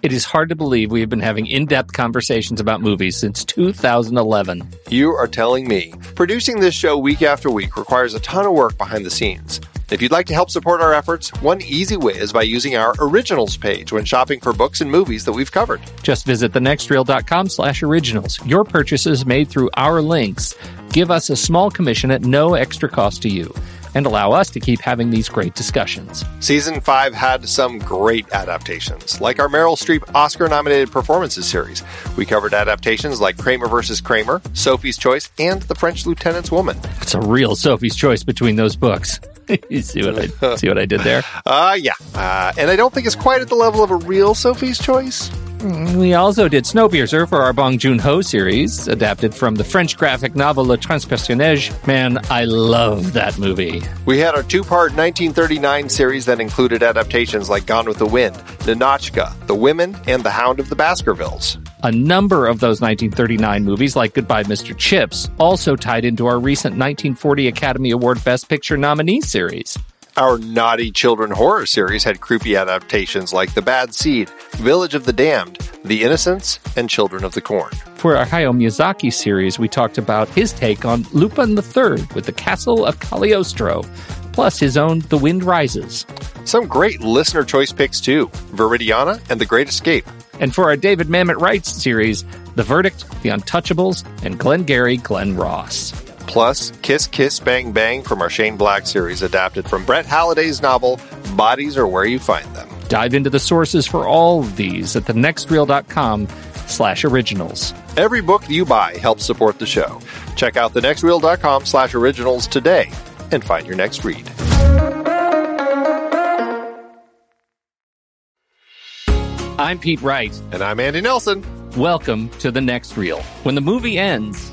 It is hard to believe we have been having in depth conversations about movies since 2011. You are telling me. Producing this show week after week requires a ton of work behind the scenes. If you'd like to help support our efforts, one easy way is by using our originals page when shopping for books and movies that we've covered. Just visit thenextreel.com slash originals. Your purchases made through our links give us a small commission at no extra cost to you and allow us to keep having these great discussions. Season 5 had some great adaptations, like our Meryl Streep Oscar nominated performances series. We covered adaptations like Kramer versus Kramer, Sophie's Choice, and The French Lieutenant's Woman. It's a real Sophie's Choice between those books. you see what I see what I did there? Uh yeah. Uh, and I don't think it's quite at the level of a real Sophie's Choice. We also did Snowpiercer for our Bong Joon Ho series, adapted from the French graphic novel Le Transperceneige. Man, I love that movie. We had our two part 1939 series that included adaptations like Gone with the Wind, Ninotchka, The Women, and The Hound of the Baskervilles. A number of those 1939 movies, like Goodbye Mr. Chips, also tied into our recent 1940 Academy Award Best Picture nominee series. Our naughty children horror series had creepy adaptations like The Bad Seed, Village of the Damned, The Innocents, and Children of the Corn. For our Hayao Miyazaki series, we talked about his take on Lupin III with the Castle of Cagliostro, plus his own The Wind Rises. Some great listener choice picks too Viridiana and The Great Escape. And for our David Mamet Writes series, The Verdict, The Untouchables, and Glengarry Glen Ross. Plus, Kiss Kiss Bang Bang from our Shane Black series, adapted from Brett Halliday's novel, Bodies Are Where You Find Them. Dive into the sources for all of these at thenextreel.com slash originals. Every book you buy helps support the show. Check out thenextreel.com slash originals today and find your next read. I'm Pete Wright. And I'm Andy Nelson. Welcome to The Next Reel. When the movie ends,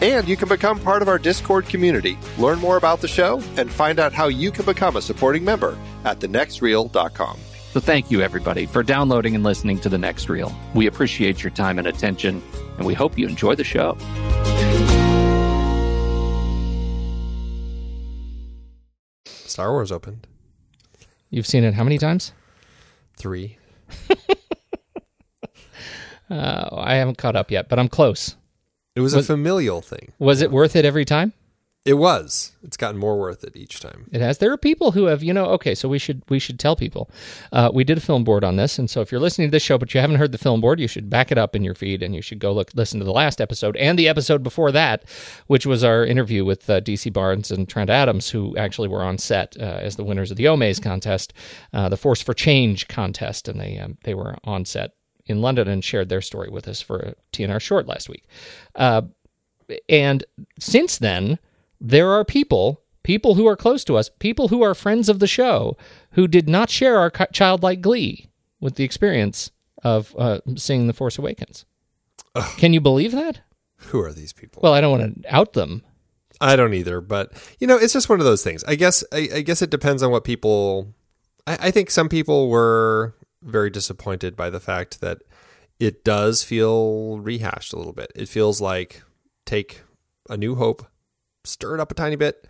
And you can become part of our Discord community, learn more about the show, and find out how you can become a supporting member at thenextreel.com. So thank you, everybody, for downloading and listening to The Next Reel. We appreciate your time and attention, and we hope you enjoy the show. Star Wars opened. You've seen it how many times? Three. uh, I haven't caught up yet, but I'm close. It was, was, a familial thing. Was it worth it every time? It was. It's gotten more worth it each time. It has. There are people who have, you know, okay, so we should we should tell people. Uh, we did a film board on this, and so if you're listening to this show but you haven't heard the film board, you should back it up in your feed, and you should go look listen to the last episode and the episode before that, which was our interview with uh, DC Barnes and Trent Adams, who actually were on set uh, as the winners of the Omaze contest, uh, the Force for Change contest, and they um, they were on set in London and shared their story with us for a TNR short last week. Uh, and since then there are people, people who are close to us, people who are friends of the show, who did not share our childlike glee with the experience of uh, seeing The Force Awakens. Ugh. Can you believe that? Who are these people? Well, I don't want to out them. I don't either, but you know, it's just one of those things. I guess I, I guess it depends on what people. I, I think some people were very disappointed by the fact that it does feel rehashed a little bit. It feels like take a new hope stir it up a tiny bit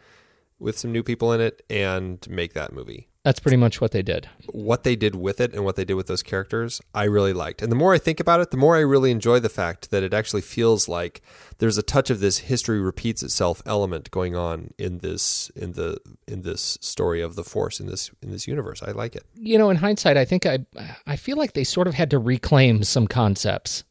with some new people in it and make that movie. That's pretty much what they did. What they did with it and what they did with those characters, I really liked. And the more I think about it, the more I really enjoy the fact that it actually feels like there's a touch of this history repeats itself element going on in this in the in this story of the Force in this in this universe. I like it. You know, in hindsight, I think I I feel like they sort of had to reclaim some concepts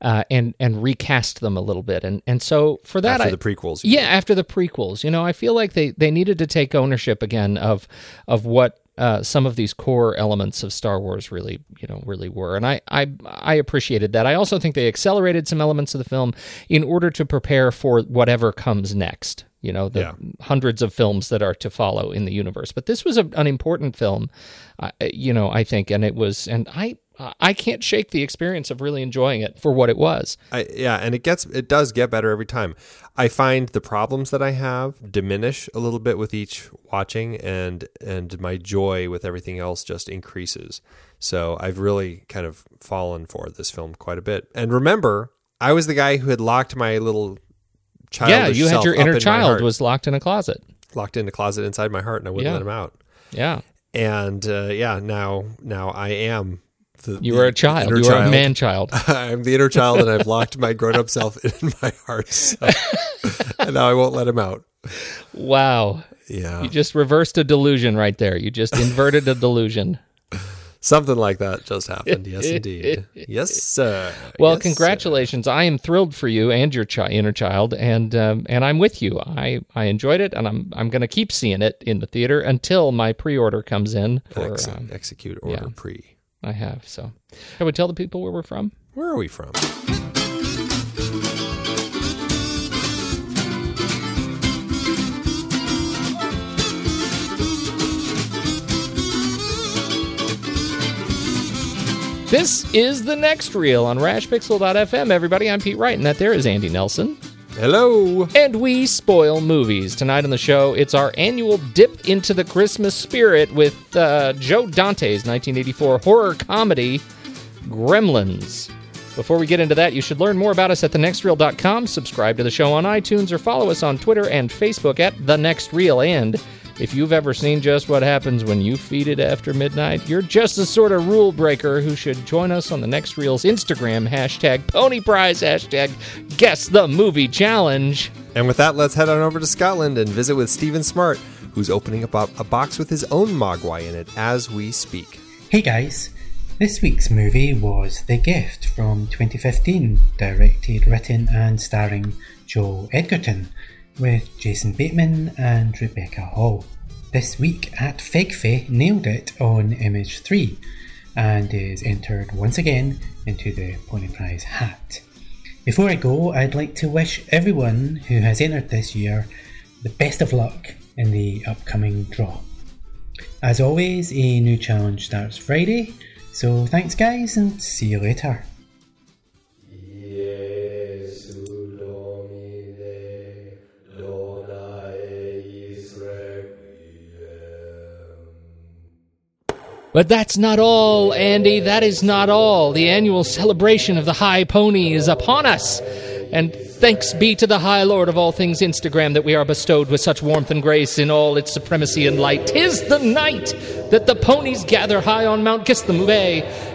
uh, and and recast them a little bit. And and so for that, after I, the prequels, yeah, after the prequels, you know, I feel like they they needed to take ownership again of of what uh, some of these core elements of Star Wars really, you know, really were, and I, I, I appreciated that. I also think they accelerated some elements of the film in order to prepare for whatever comes next. You know, the yeah. hundreds of films that are to follow in the universe. But this was a, an important film, uh, you know, I think, and it was, and I, I can't shake the experience of really enjoying it for what it was. I, yeah, and it gets it does get better every time. I find the problems that I have diminish a little bit with each watching, and and my joy with everything else just increases. So I've really kind of fallen for this film quite a bit. And remember, I was the guy who had locked my little child. Yeah, you had your inner child was locked in a closet, locked in a closet inside my heart, and I wouldn't yeah. let him out. Yeah, and uh, yeah, now now I am the, you were a child. You were child. a man child. I'm the inner child, and I've locked my grown up self in my heart. So, and now I won't let him out. Wow. Yeah. You just reversed a delusion right there. You just inverted a delusion. Something like that just happened. Yes, indeed. Yes, sir. Well, yes, congratulations. Sir. I am thrilled for you and your chi- inner child, and um, and I'm with you. I, I enjoyed it, and I'm I'm going to keep seeing it in the theater until my pre-order comes in. For, Ex- um, execute order yeah. pre. I have. So, I would tell the people where we're from. Where are we from? This is the next reel on rashpixel.fm. Everybody, I'm Pete Wright, and that there is Andy Nelson. Hello. And we spoil movies. Tonight on the show, it's our annual dip into the Christmas spirit with uh, Joe Dante's 1984 horror comedy, Gremlins. Before we get into that, you should learn more about us at thenextreel.com, subscribe to the show on iTunes, or follow us on Twitter and Facebook at The Next Reel. And if you've ever seen just what happens when you feed it after midnight, you're just the sort of rule breaker who should join us on the next reel's Instagram hashtag pony prize hashtag guess the movie challenge. And with that, let's head on over to Scotland and visit with Stephen Smart, who's opening up a box with his own Mogwai in it as we speak. Hey guys, this week's movie was The Gift from 2015, directed, written, and starring Joel Edgerton with Jason Bateman and Rebecca Hall. This week at FigFay nailed it on Image 3 and is entered once again into the Pony Prize hat. Before I go, I'd like to wish everyone who has entered this year the best of luck in the upcoming draw. As always, a new challenge starts Friday, so thanks guys and see you later. But that's not all, Andy. That is not all. The annual celebration of the High Pony is upon us. And thanks be to the High Lord of all things Instagram that we are bestowed with such warmth and grace in all its supremacy and light. Tis the night that the ponies gather high on Mount Kistham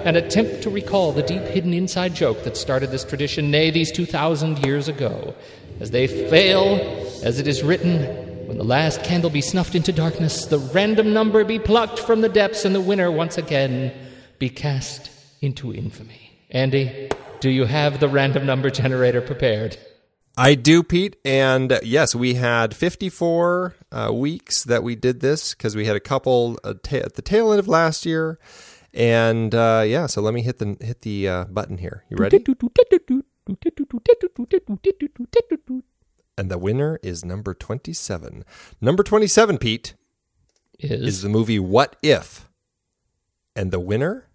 and attempt to recall the deep hidden inside joke that started this tradition, nay, these 2,000 years ago. as they fail, as it is written, when the last candle be snuffed into darkness, the random number be plucked from the depths, and the winner once again be cast into infamy. Andy, do you have the random number generator prepared? I do, Pete. And uh, yes, we had 54 uh, weeks that we did this because we had a couple uh, ta- at the tail end of last year. And uh, yeah, so let me hit the hit the uh, button here. You ready? And the winner is number 27. Number 27, Pete, Is, is the movie What If? And the winner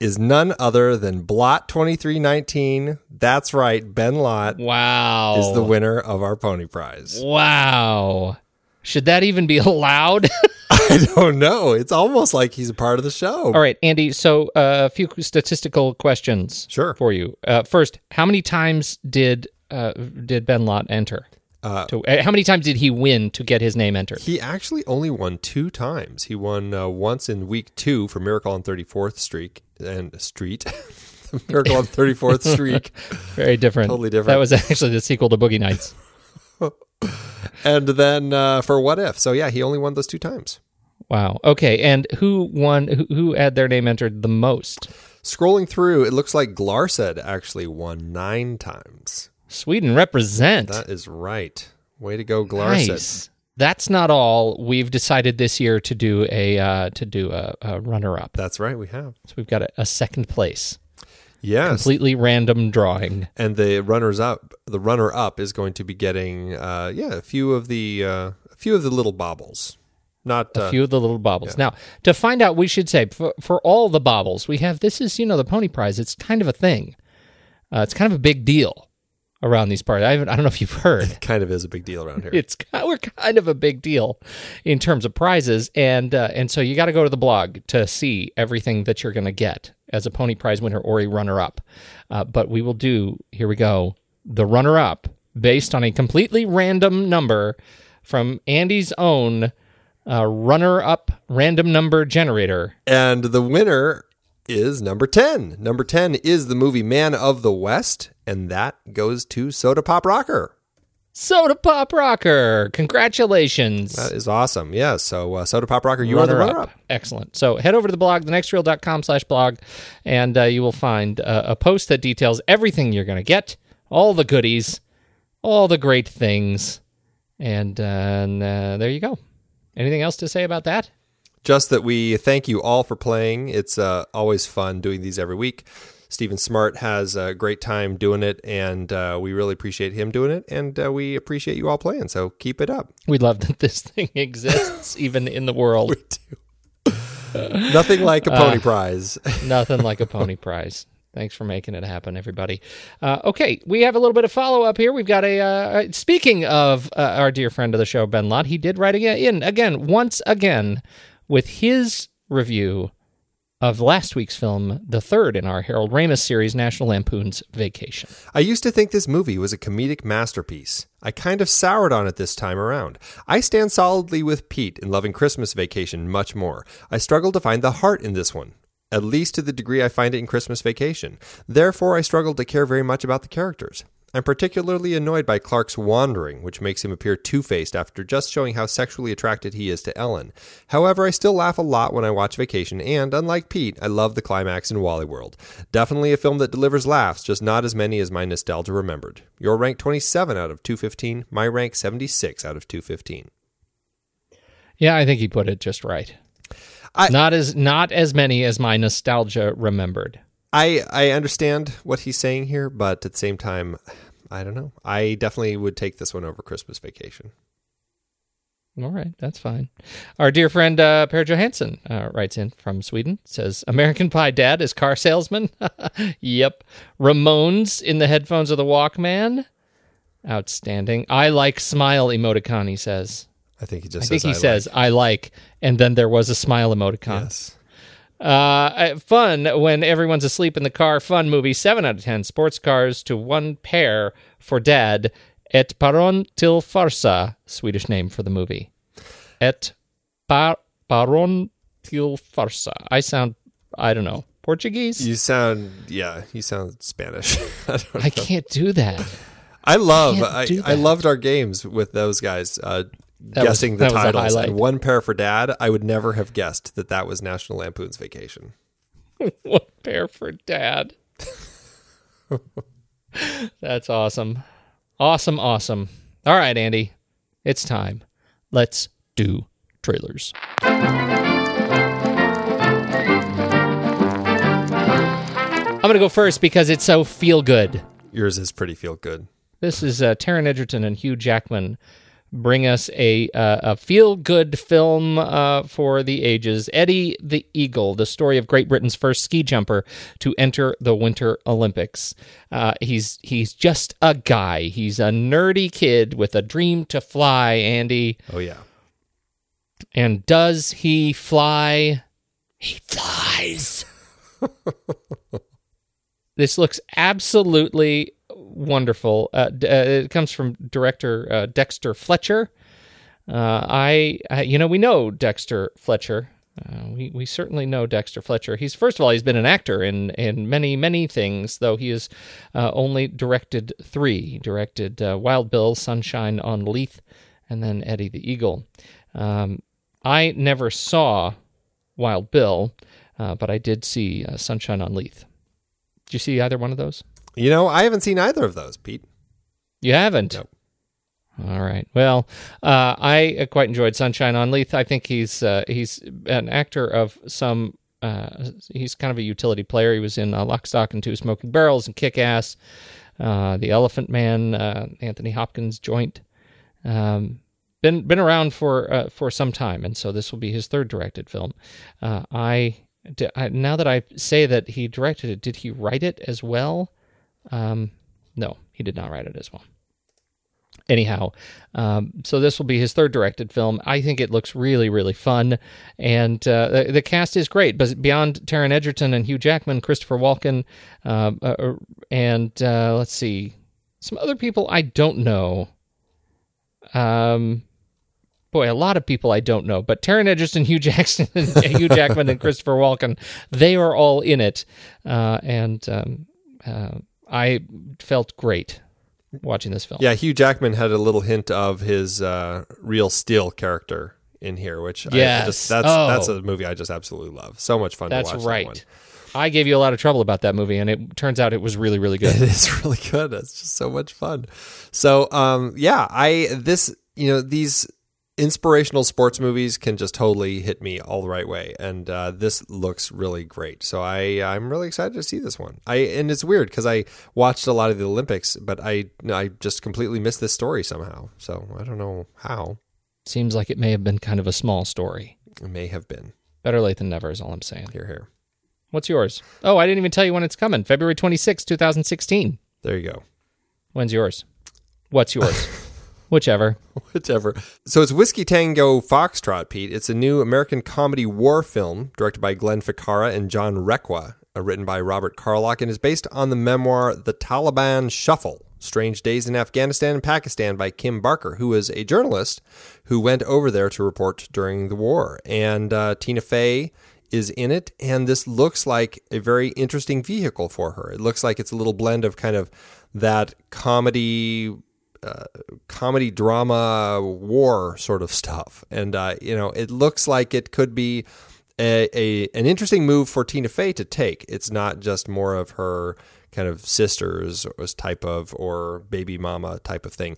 is none other than Blot 2319. That's right, Ben Lott wow. is the winner of our pony prize. Wow. Should that even be allowed? I don't know. It's almost like he's a part of the show. All right, Andy. So uh, a few statistical questions Sure. for you. Uh, first, how many times did uh, did Ben Lott enter? Uh, to, uh, how many times did he win to get his name entered? He actually only won two times. He won uh, once in week two for Miracle on 34th Street and Street. Miracle on 34th Street. Very different. Totally different. That was actually the sequel to Boogie Nights. And then uh, for What If. So yeah, he only won those two times. Wow. Okay. And who won? Who, who had their name entered the most? Scrolling through, it looks like Glarsed actually won nine times. Sweden represent. That is right. Way to go, Glarsed. nice. That's not all. We've decided this year to do a uh, to do a, a runner up. That's right, we have. So we've got a, a second place, Yes. completely random drawing. and the runners up the runner up is going to be getting uh yeah a few of the uh a few of the little baubles not a uh, few of the little baubles. Now, to find out, we should say for, for all the baubles we have. This is you know the pony prize. It's kind of a thing. Uh, it's kind of a big deal around these parties. I, haven't, I don't know if you've heard. It kind of is a big deal around here It's we're kind of a big deal in terms of prizes, and uh, and so you got to go to the blog to see everything that you're going to get as a pony prize winner or a runner up. Uh, but we will do here we go the runner up based on a completely random number from Andy's own uh, runner up random number generator. and the winner is number 10 number 10 is the movie man of the west and that goes to soda pop rocker Soda Pop Rocker, congratulations. that is awesome yeah so uh, soda pop rocker you are the runner up Excellent. So head over to the blog, thenextreel.com slash blog, and uh, you will find uh, a post that details everything you're going to get, all the goodies, all the great things. And, uh, and uh, there you go. Anything else to say about that? Just that we thank you all for playing. It's uh, always fun doing these every week. Stephen Smart has a great time doing it, and uh, we really appreciate him doing it, and uh, we appreciate you all playing. So keep it up. We love that this thing exists even in the world. we do. Nothing like a pony prize. Nothing like a pony prize. Thanks for making it happen, everybody. Uh, okay, we have a little bit of follow up here. We've got a. Uh, speaking of uh, our dear friend of the show, Ben Lott, he did write again, in again, once again, with his review of last week's film, the third in our Harold Ramis series, National Lampoon's Vacation. I used to think this movie was a comedic masterpiece. I kind of soured on it this time around. I stand solidly with Pete in loving Christmas Vacation much more. I struggle to find the heart in this one, at least to the degree I find it in Christmas Vacation. Therefore, I struggle to care very much about the characters. I'm particularly annoyed by Clark's wandering, which makes him appear two faced after just showing how sexually attracted he is to Ellen. However, I still laugh a lot when I watch Vacation, and unlike Pete, I love the climax in Wally World. Definitely a film that delivers laughs, just not as many as my nostalgia remembered. Your rank 27 out of 215, my rank 76 out of 215. Yeah, I think he put it just right. I- not as not as many as my nostalgia remembered. I I understand what he's saying here, but at the same time, I don't know. I definitely would take this one over Christmas Vacation. All right, that's fine. Our dear friend uh, Per Johansson uh, writes in from Sweden. Says American Pie Dad is car salesman. yep. Ramones in the headphones of the Walkman. Outstanding. I like smile emoticon. He says. I think he just I think says he says I like, and then there was a smile emoticon. yes. Uh, fun when everyone's asleep in the car. Fun movie. Seven out of ten. Sports cars to one pair for dad. Ett päron till farsa. Swedish name for the movie. Et par- paron till farsa. I sound. I don't know Portuguese. You sound yeah, you sound Spanish. I I can't do that. I love. can't I, I loved our games with those guys. Uh, That guessing the was a titles and one pair for dad. I would never have guessed that that was National Lampoon's Vacation. One pair for dad. That's awesome. Awesome, awesome. All right, Andy. It's time. Let's do trailers. I'm going to go first because it's so feel good. Yours is pretty feel good. This is uh, Taron Egerton and Hugh Jackman bring us a uh, a feel good film uh, for the ages. Eddie the Eagle, the story of Great Britain's first ski jumper to enter the Winter Olympics. Uh, he's he's just a guy. He's a nerdy kid with a dream to fly. Andy, Oh yeah. and does he fly? He flies. this looks absolutely wonderful. Uh, d- uh, it comes from director uh, Dexter Fletcher. Uh, I, I, you know, we know Dexter Fletcher. Uh, we we certainly know Dexter Fletcher. He's first of all, he's been an actor in in many many things, though he has uh, only directed three. He directed uh, Wild Bill, Sunshine on Leith, and then Eddie the Eagle. Um, I never saw Wild Bill, but I did see Sunshine on Leith. Did you see either one of those? You know, I haven't seen either of those, Pete. You haven't. Nope. All right. Well, uh, I quite enjoyed Sunshine on Leith. I think he's uh, he's an actor of some. Uh, he's kind of a utility player. He was in uh, Lock, Stock, and Two Smoking Barrels and Kick Ass, uh, The Elephant Man, uh, Anthony Hopkins joint. Um, been been around for uh, for some time, and so this will be his third directed film. Uh, I, d- I- now that I say that he directed it, did he write it as well? Um, no, he did not write it as well. Anyhow, um, so this will be his third directed film. I think it looks really, really fun, and uh, the, the cast is great. But beyond Taron Egerton and Hugh Jackman, Christopher Walken, uh, uh, and uh, let's see, some other people I don't know. Um, boy, a lot of people I don't know, but Taron Egerton, Hugh Jackson, Hugh Jackman, and Christopher Walken, they are all in it, uh, and um, uh, I felt great watching this film. Yeah, Hugh Jackman had a little hint of his uh, real steel character in here, which I- I, just that's Oh. that's a movie I just absolutely love. So much fun That's to watch. right. That one. I gave you a lot of trouble about that movie, and it turns out it was really, really good. It is really good. It's just so much fun. So, um, yeah, I this you know these inspirational sports movies can just totally hit me all the right way, and uh, this looks really great. So I I'm really excited to see this one. I and it's weird because I watched a lot of the Olympics, but I I just completely missed this story somehow. So I don't know how. Seems like it may have been kind of a small story. It may have been Better late than never is all I'm saying. here here. What's yours? Oh, I didn't even tell you when it's coming. February 26, 2016. There you go. When's yours? What's yours? Whichever. Whichever. So it's Whiskey Tango Foxtrot, Pete. It's a new American comedy war film directed by Glenn Ficarra and John Requa, uh, written by Robert Carlock, and is based on the memoir The Taliban Shuffle Strange Days in Afghanistan and Pakistan by Kim Barker, who is a journalist who went over there to report during the war. And uh, Tina Fey is in it, and this looks like a very interesting vehicle for her. It looks like it's a little blend of kind of that comedy comedy drama war sort of stuff. And uh, you know it looks like it could be a, a an interesting move for Tina Fey to take. It's not just more of her kind of sisters type of or baby mama type of thing.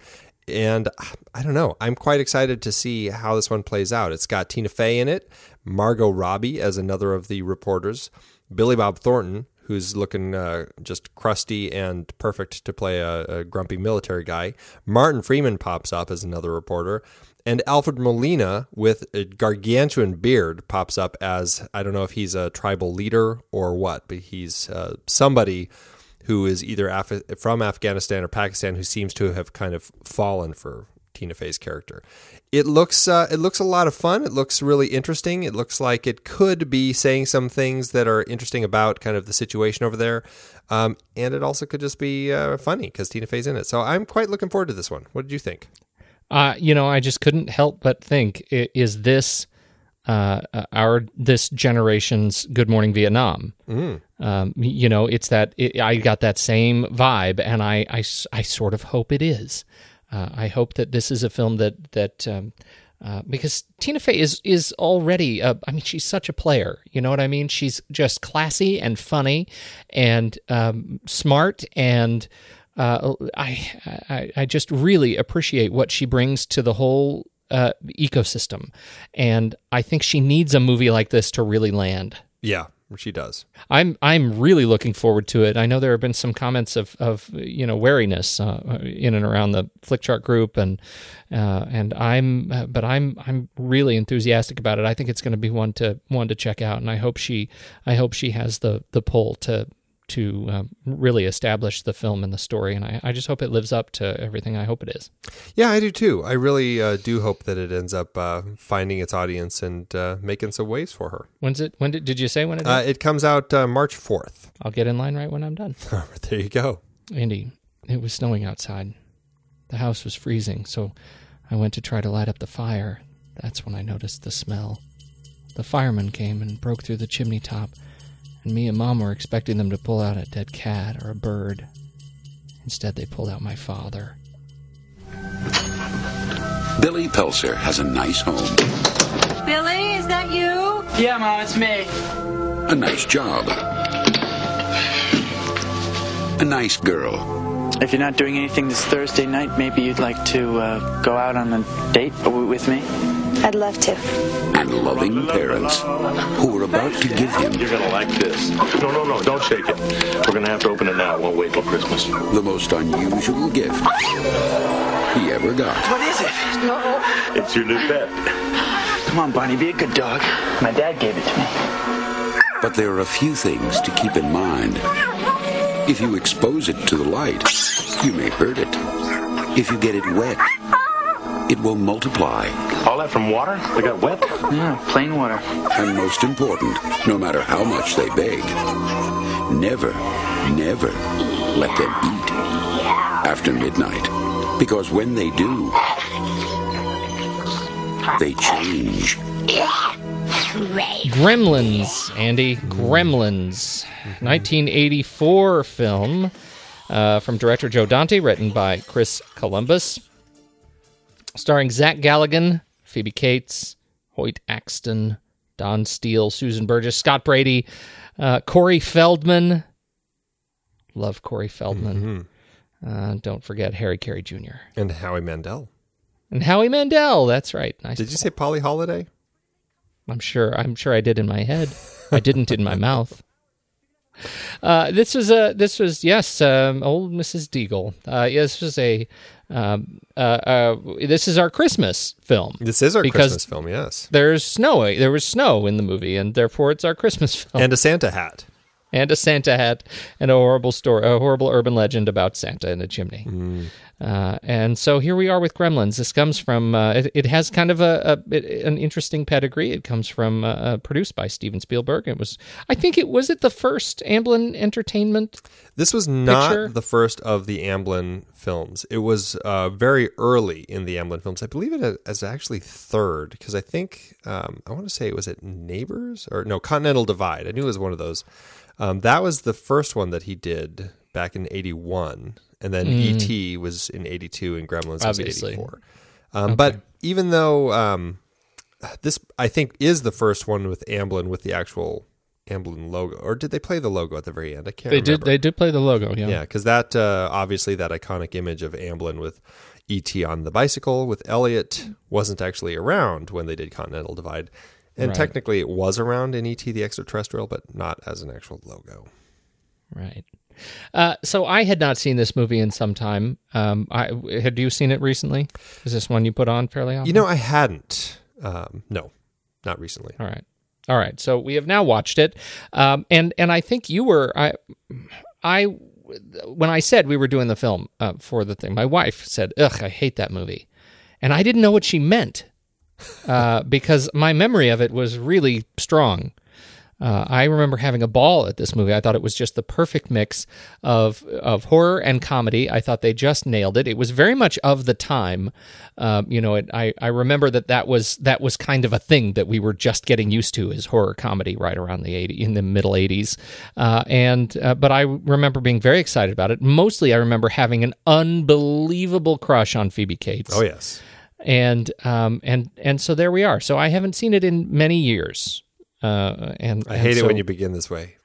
And I don't know. I'm quite excited to see how this one plays out. It's got Tina Fey in it Margot Robbie as another of the reporters Billy Bob Thornton who's looking uh, just crusty and perfect to play a, a grumpy military guy. Martin Freeman pops up as another reporter. And Alfred Molina, with a gargantuan beard, pops up as I don't know if he's a tribal leader or what, but he's uh, somebody who is either Af- from Afghanistan or Pakistan who seems to have kind of fallen for Tina Fey's character. It looks uh, it looks a lot of fun. It looks really interesting. It looks like it could be saying some things that are interesting about kind of the situation over there, um, and it also could just be uh, funny because Tina Fey's in it. So I'm quite looking forward to this one. What did you think? Uh, you know, I just couldn't help but think: is this uh, uh, our this generation's Good Morning Vietnam? Mm. Um, you know, it's that it, I got that same vibe, and I, I, I sort of hope it is. Uh, I hope that this is a film that that um, uh, because Tina Fey is is already a, I mean she's such a player. You know what I mean? She's just classy and funny and um, smart and uh, I, I I just really appreciate what she brings to the whole uh, ecosystem. And I think she needs a movie like this to really land. Yeah, she does. I'm I'm really looking forward to it. I know there have been some comments of of you know wariness uh, in and around the Flickchart group, and uh, and I'm uh, but I'm I'm really enthusiastic about it. I think it's going to be one to one to check out, and I hope she I hope she has the the pull to to uh, really establish the film and the story. And I, I, just hope it lives up to everything I hope it is. Yeah, I do too. I really uh, do hope that it ends up uh, finding its audience and uh, making some waves for her. When's it? When did, did you say when it? Uh, it comes out uh, March fourth. I'll get in line right when I'm done. there you go, Andy. It was snowing outside. The house was freezing, so I went to try to light up the fire. That's when I noticed the smell. The firemen came and broke through the chimney top and me and Mom were expecting them to pull out a dead cat or a bird. Instead, they pulled out my father. Billy Peltzer has a nice home. Billy, is that you? Yeah, Mom, it's me. A nice job. A nice girl. If you're not doing anything this Thursday night, maybe you'd like to uh, go out on a date with me? I'd love to. And loving parents who are about to give him. You're going to like this. No, no, no, don't shake it. We're going to have to open it now. It won't wait till Christmas. The most unusual gift he ever got. What is it? No. It's your new pet. Come on, Barney, be a good dog. My dad gave it to me. But there are a few things to keep in mind. If you expose it to the light, you may hurt it. If you get it wet, it will multiply. All that from water? They got wet? Yeah, plain water. And most important, no matter how much they beg, never, never let them eat after midnight. Because when they do, they change. Gremlins, Andy. Gremlins. 1984 film uh, from director Joe Dante, written by Chris Columbus. Starring Zach Galligan, Phoebe Cates, Hoyt Axton, Don Steele, Susan Burgess, Scott Brady, uh, Corey Feldman. Love Corey Feldman. Mm-hmm. Uh, don't forget Harry Carey Jr. And Howie Mandel. And Howie Mandel. That's right. Nice Did you say Polly Holliday? I'm sure. I'm sure I did in my head. I didn't in my mouth. Uh, this was a this was yes, um, old Mrs. Deagle. Uh, this was a um, uh, uh, this is our Christmas film. This is our Christmas film. Yes, there's snow. There was snow in the movie, and therefore it's our Christmas film. And a Santa hat. And a Santa hat, and a horrible story, a horrible urban legend about Santa in a chimney. Mm. Uh, and so here we are with Gremlins. This comes from, uh, it, it, has kind of a, a, an interesting pedigree. It comes from, uh, uh, produced by Steven Spielberg. It was, I think it was it the first Amblin Entertainment. This was not picture? the first of the Amblin films. It was uh, very early in the Amblin films. I believe it as actually third because I think um, I want to say it was at Neighbors or no Continental Divide. I knew it was one of those. Um, that was the first one that he did back in '81 and then mm. E.T. was in '82 and Gremlins Obviously. was '84. Um, okay. But even though um, this, I think, is the first one with Amblin with the actual Amblin logo, or did they play the logo at the very end? I can't. They remember. did. They did play the logo. Yeah. Yeah, because that uh, obviously that iconic image of Amblin with E.T. on the bicycle with Elliott wasn't actually around when they did Continental Divide. And right. technically, it was around in ET the Extraterrestrial, but not as an actual logo. Right. Uh, so I had not seen this movie in some time. Um, I, had you seen it recently? Is this one you put on fairly often? You know, I hadn't. Um, no, not recently. All right, all right. So we have now watched it, um, and and I think you were I, I when I said we were doing the film uh, for the thing, my wife said, "Ugh, I hate that movie," and I didn't know what she meant uh, because my memory of it was really strong. Uh, I remember having a ball at this movie. I thought it was just the perfect mix of of horror and comedy. I thought they just nailed it. It was very much of the time. Um, you know, it, I I remember that that was that was kind of a thing that we were just getting used to is horror comedy right around the 80 in the middle 80s. Uh, and uh, but I remember being very excited about it. Mostly, I remember having an unbelievable crush on Phoebe Cates. Oh yes. And um and and so there we are. So I haven't seen it in many years. Uh, and I and hate it when you begin this way.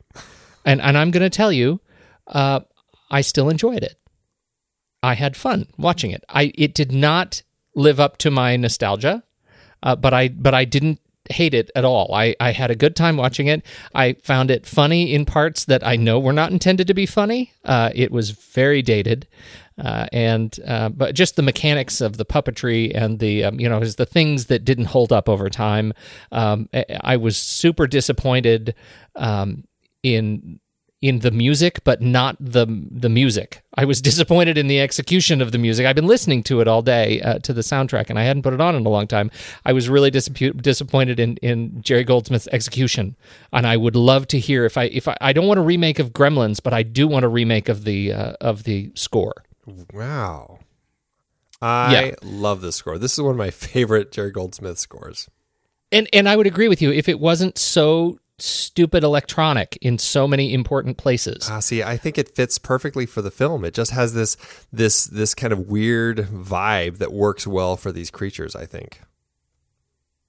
and and I'm going to tell you, uh, I still enjoyed it. I had fun watching it. I it did not live up to my nostalgia, uh, but I but I didn't hate it at all. I I had a good time watching it. I found it funny in parts that I know were not intended to be funny. Uh, it was very dated. Uh, and uh, but just the mechanics of the puppetry and the um, you know is the things that didn't hold up over time. Um, I, was super disappointed um, in in the music, but not the the music. I was disappointed in the execution of the music. I've been listening to it all day uh, to the soundtrack, and I hadn't put it on in a long time. I was really disappointed in, in Jerry Goldsmith's execution, and I would love to hear if I if I, I don't want a remake of Gremlins, but I do want a remake of the uh, of the score. Wow. I Yeah. love this score. This is one of my favorite Jerry Goldsmith scores. And and I would agree with you if it wasn't so stupid electronic in so many important places. Ah, see, I think it fits perfectly for the film. It just has this this this kind of weird vibe that works well for these creatures. I think.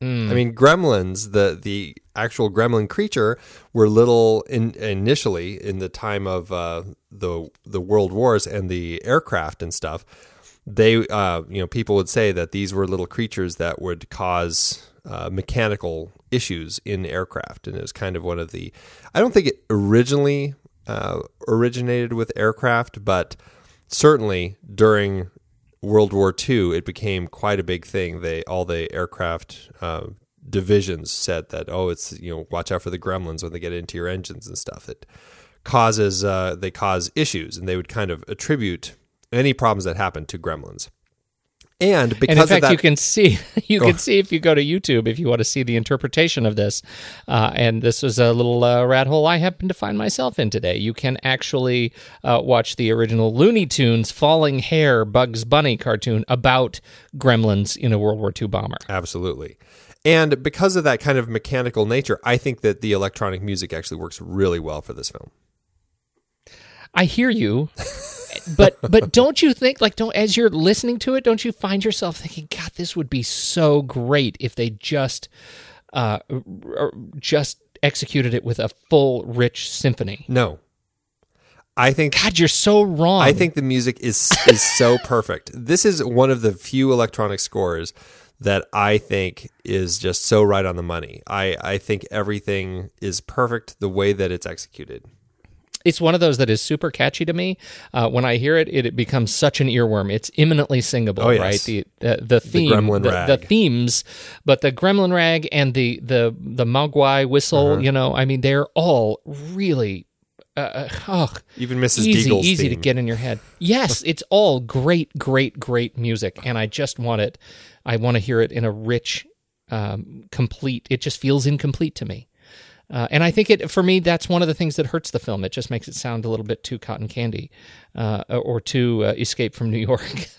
Mm. I mean, gremlins, the the actual gremlin creature, were little in, initially in the time of uh, the the world wars and the aircraft and stuff. They, uh, you know, people would say that these were little creatures that would cause uh, mechanical issues in aircraft, and it was kind of one of the. I don't think it originally uh, originated with aircraft, but certainly during World War II, it became quite a big thing. They all the aircraft uh, divisions said that oh, it's you know watch out for the gremlins when they get into your engines and stuff. It causes uh, they cause issues, and they would kind of attribute any problems that happen to gremlins. And because and in fact, of that, you can see you can see if you go to YouTube if you want to see the interpretation of this. Uh, and this was a little uh, rat hole I happened to find myself in today. You can actually uh, watch the original Looney Tunes Falling Hare Bugs Bunny cartoon about gremlins in a World War II bomber. Absolutely. And because of that kind of mechanical nature, I think that the electronic music actually works really well for this film. I hear you. but but don't you think like don't as you're listening to it don't you find yourself thinking god this would be so great if they just uh r- just executed it with a full rich symphony No. I think god you're so wrong I think the music is is so perfect. This is one of the few electronic scores that I think is just so right on the money. I, I think everything is perfect the way that it's executed. It's one of those that is super catchy to me. Uh, when I hear it, it, it becomes such an earworm. It's imminently singable, Oh, yes. right? The the, the theme, gremlin the, the themes, but the gremlin rag and the the the mogwai whistle. Uh-huh. You know, I mean, they're all really. Uh, oh, Even Mrs. easy, Deagle's easy to get in your head. Yes, it's all great, great, great music, and I just want it. I want to hear it in a rich, um, complete. It just feels incomplete to me. Uh, and I think it for me that's one of the things that hurts the film. It just makes it sound a little bit too cotton candy, uh, or too uh, Escape from New York.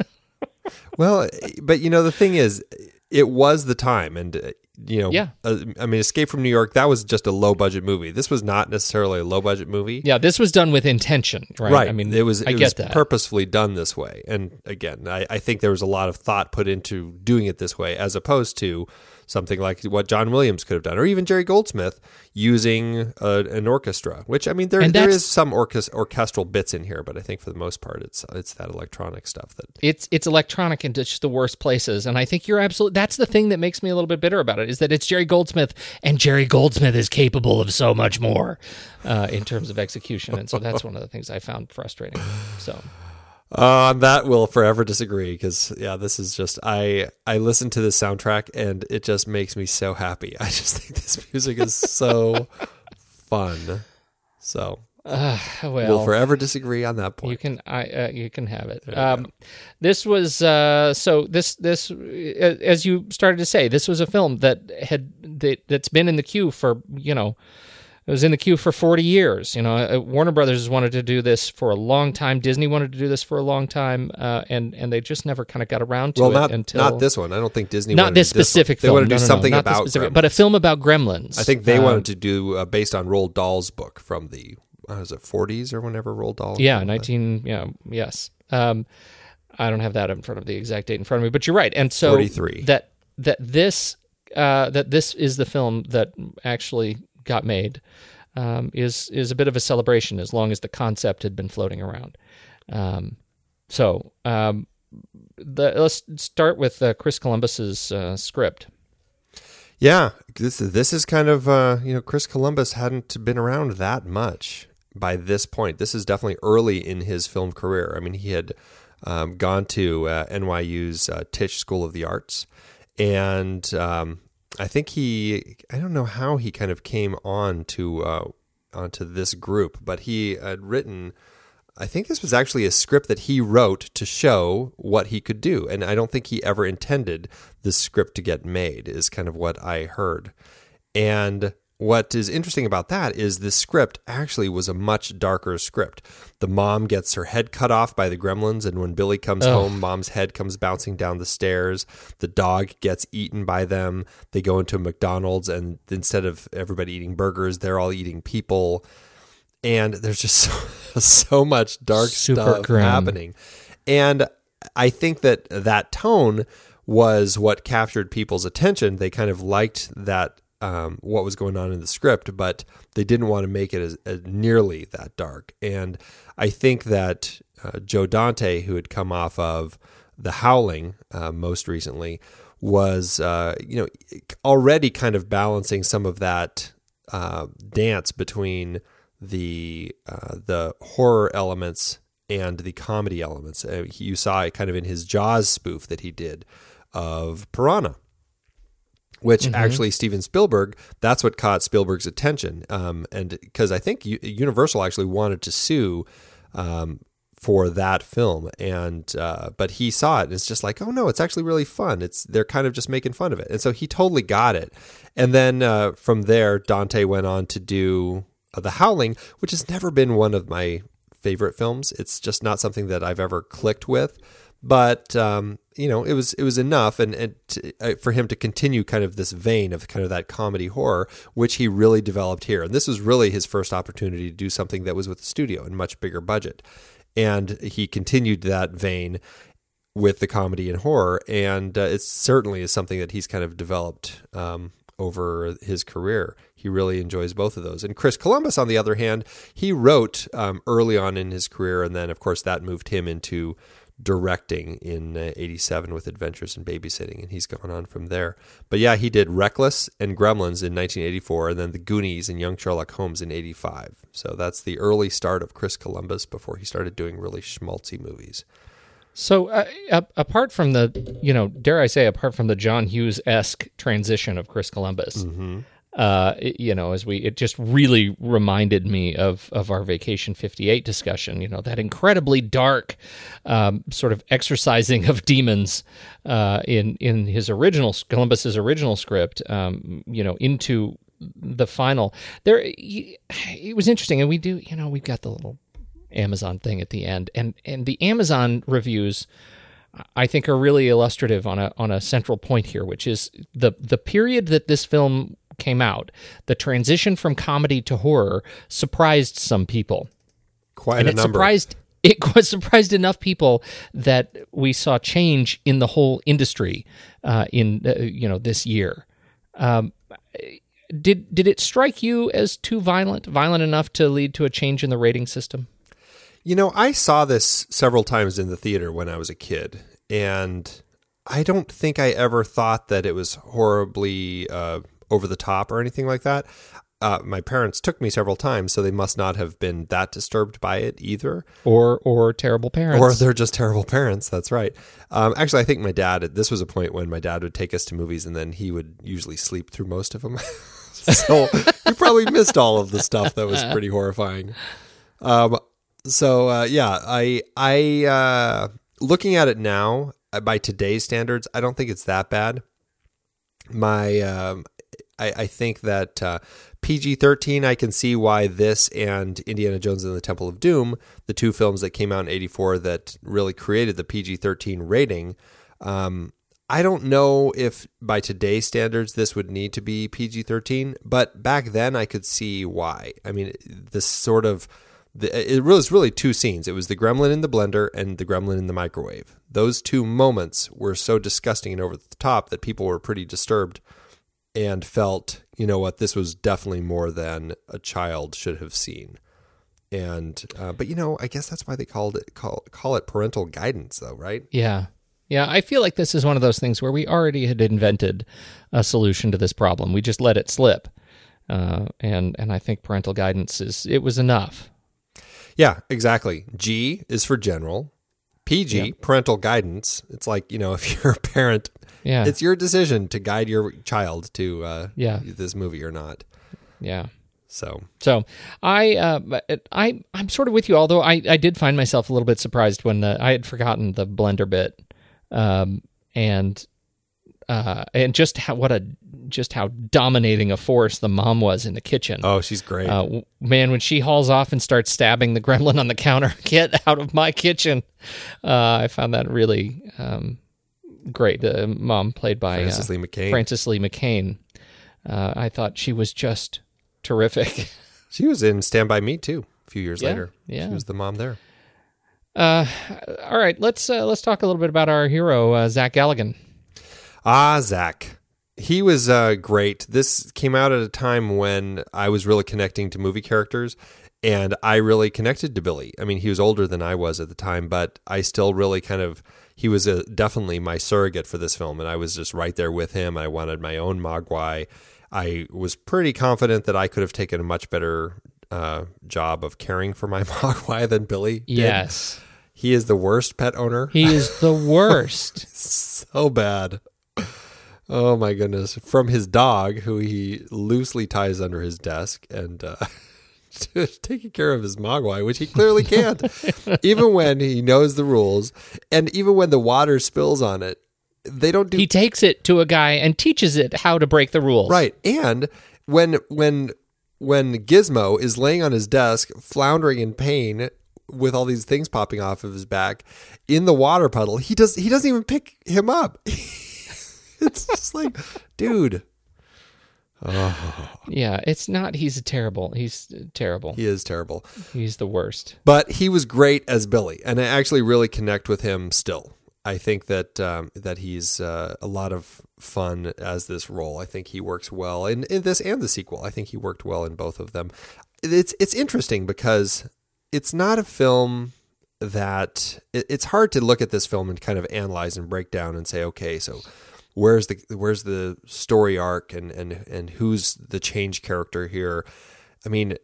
Well, but you know the thing is, it was the time, and uh, you know, Yeah. uh, I mean, Escape from New York that was just a low budget movie. This was not necessarily a low budget movie. yeah, this was done with intention, right? I mean, it was I it get was that. purposefully done this way. And again, I, I think there was a lot of thought put into doing it this way, as opposed to something like what John Williams could have done, or even Jerry Goldsmith using a, an orchestra. Which I mean, there there is some orchest- orchestral bits in here, but I think for the most part, it's it's that electronic stuff that it's it's electronic in just the worst places and i think you're absolutely that's the thing that makes me a little bit bitter about it is that it's jerry goldsmith and jerry goldsmith is capable of so much more uh, in terms of execution and so that's one of the things i found frustrating so Uh, on that will forever disagree because yeah, this is just I I listen to this soundtrack and it just makes me so happy. I just think this music is so fun. So uh, well we'll forever disagree on that point. You can, I, uh, you can have it. Um, this was uh, so. This, this, as you started to say, this was a film that had that, that's been in the queue for you know It was in the queue for 40 years. You know, uh, Warner Brothers has wanted to do this for a long time. Disney wanted to do this for a long time, uh, and and they just never kind of got around to it. well, it not until not this one. I don't think Disney. not wanted to this do specific They film. want to do No, no, no, something not this about specific- but a film about Gremlins. I think they Um, wanted to do uh, based on Roald Dahl's book from the uh, was it 40s or whenever Roald Dahl. Yeah, came out. 19. Yeah, yes. Um, I don't have that in front of the exact date in front of me, but you're right. And so 43. that that this uh, that this is the film that actually got made um, is is a bit of a celebration as long as the concept had been floating around. Um, so um, the, let's start with uh, Chris Columbus's uh, script. Yeah, this this is kind of uh, you know Chris Columbus hadn't been around that much by this point. This is definitely early in his film career. I mean, he had um, gone to uh, NYU's uh, Tisch School of the Arts, and um, I think he I don't know how he kind of came on to uh, onto this group, but he had written. I think this was actually a script that he wrote to show what he could do. And I don't think he ever intended this script to get made, is kind of what I heard. And what is interesting about that is this script actually was a much darker script. The mom gets her head cut off by the gremlins, and when Billy comes home, mom's head comes bouncing down the stairs. The dog gets eaten by them. They go into a McDonald's, and instead of everybody eating burgers, they're all eating people and there's just so, so much dark Super stuff grim. happening and i think that that tone was what captured people's attention they kind of liked that um, what was going on in the script but they didn't want to make it as, as nearly that dark and i think that uh, joe dante who had come off of the howling uh, most recently was uh, you know already kind of balancing some of that uh, dance between the uh, the horror elements and the comedy elements. Uh, you saw it kind of in his Jaws spoof that he did of Piranha, which actually Steven Spielberg. That's what caught Spielberg's attention, um, and because I think U- Universal actually wanted to sue. Um, for that film and uh, but he saw it and it's just like oh no it's actually really fun it's they're kind of just making fun of it and so he totally got it and then uh, from there dante went on to do uh, the howling which has never been one of my favorite films it's just not something that i've ever clicked with but um, you know it was it was enough and, and to, uh, for him to continue kind of this vein of kind of that comedy horror which he really developed here. And this was really his first opportunity to do something that was with the studio and much bigger budget. And he continued that vein with the comedy and horror. And uh, it certainly is something that he's kind of developed um, over his career. He really enjoys both of those. And chris columbus on the other hand he wrote um, early on in his career. And then of course that moved him into directing in uh, 87 with adventures in babysitting and he's gone on from there. But yeah he did reckless and gremlins in 1984 and then the goonies and young sherlock holmes in 85 so that's the early start of chris columbus before he started doing really schmaltzy movies. So, uh, apart from the, you know, dare I say, apart from the John Hughes esque transition of Chris Columbus, uh, you know, as we, it just really reminded me of of our Vacation '58 discussion. You know, that incredibly dark, um, sort of exercising of demons uh, in in his original Columbus's original script. Um, you know, into the final. There, it was interesting, and we do, you know, we've got the little Amazon thing at the end, and and the Amazon reviews, I think, are really illustrative on a on a central point here, which is the the period that this film came out, the transition from comedy to horror surprised some people, quite and a it number surprised it was surprised enough people that we saw change in the whole industry uh, in uh, you know this year. Um, did did it strike you as too violent, violent enough to lead to a change in the rating system? You know, I saw this several times in the theater when I was a kid, and I don't think I ever thought that it was horribly uh, over the top or anything like that. Uh, my parents took me several times, so they must not have been that disturbed by it either. or or terrible parents. Or they're just terrible parents. That's right. Um, actually, I think my dad. This was a point when my dad would take us to movies, and then he would usually sleep through most of them. so you probably missed all of the stuff that was pretty horrifying. Um, so uh, yeah, I I uh, looking at it now uh, by today's standards, I don't think it's that bad. My um, I, I think that uh, PG 13, I can see why this and Indiana Jones and the Temple of Doom, the two films that came out in 84 that really created the PG 13 rating, um, I don't know if by today's standards this would need to be PG 13, but back then I could see why. I mean, this sort of. It was really two scenes. It was the gremlin in the blender and the gremlin in the microwave. Those two moments were so disgusting and over the top that people were pretty disturbed and felt, you know what, this was definitely more than a child should have seen. And uh, but you know, I guess that's why they called it call call it parental guidance, though, right? Yeah. Yeah, I feel like this is one of those things where we already had invented a solution to this problem. We just let it slip, uh, and and I think parental guidance is it was enough. Yeah, exactly. G is for general. PG, Yeah. parental guidance. It's like you know, if you're a parent, Yeah. it's your decision to guide your child to uh, Yeah. this movie or not. Yeah. So So I, uh, I, I'm sort of with you. Although I, I did find myself a little bit surprised when the, I had forgotten the blender bit, um, and uh, and just how what a just how dominating a force the mom was in the kitchen. Oh, she's great. Uh, man, when she hauls off and starts stabbing the gremlin on the counter, get out of my kitchen. Uh, I found that really um, great. The mom played by Frances uh, Lee McCain. Frances Lee McCain. Uh, I thought she was just terrific. she was in Stand by Me too. A few years Yeah, later, yeah. she was the mom there. Uh, all right, let's uh, let's talk a little bit about our hero, uh, Zach Galligan. Ah, Zach. He was uh, great. This came out at a time when I was really connecting to movie characters, and I really connected to Billy. I mean, he was older than I was at the time, but I still really kind of. He was a, definitely my surrogate for this film, and I was just right there with him. I wanted my own Mogwai. I was pretty confident that I could have taken a much better uh, job of caring for my Mogwai than Billy. did. Yes, He is the worst pet owner. he is the worst. so bad. Oh my goodness. From his dog, who he loosely ties under his desk and uh, taking care of his mogwai, which he clearly can't, even when he knows the rules. And even when the water spills on it, they don't do he takes it to a guy and teaches it how to break the rules. Right. And when when when Gizmo is laying on his desk, floundering in pain with all these things popping off of his back in the water puddle, he does he doesn't even pick him up. it's just like, dude, Yeah, it's not. He's terrible. He's terrible. he is terrible. He's the worst. But he was great as Billy, and I actually really connect with him still. I think that um, that he's uh, a lot of fun as this role. I think he works well in, in this and the sequel. I think he worked well in both of them. It's it's interesting because it's not a film that it, it's hard to look at this film and kind of analyze and break down and say, okay, so where's the where's the story arc and and and who's the change character here? I mean,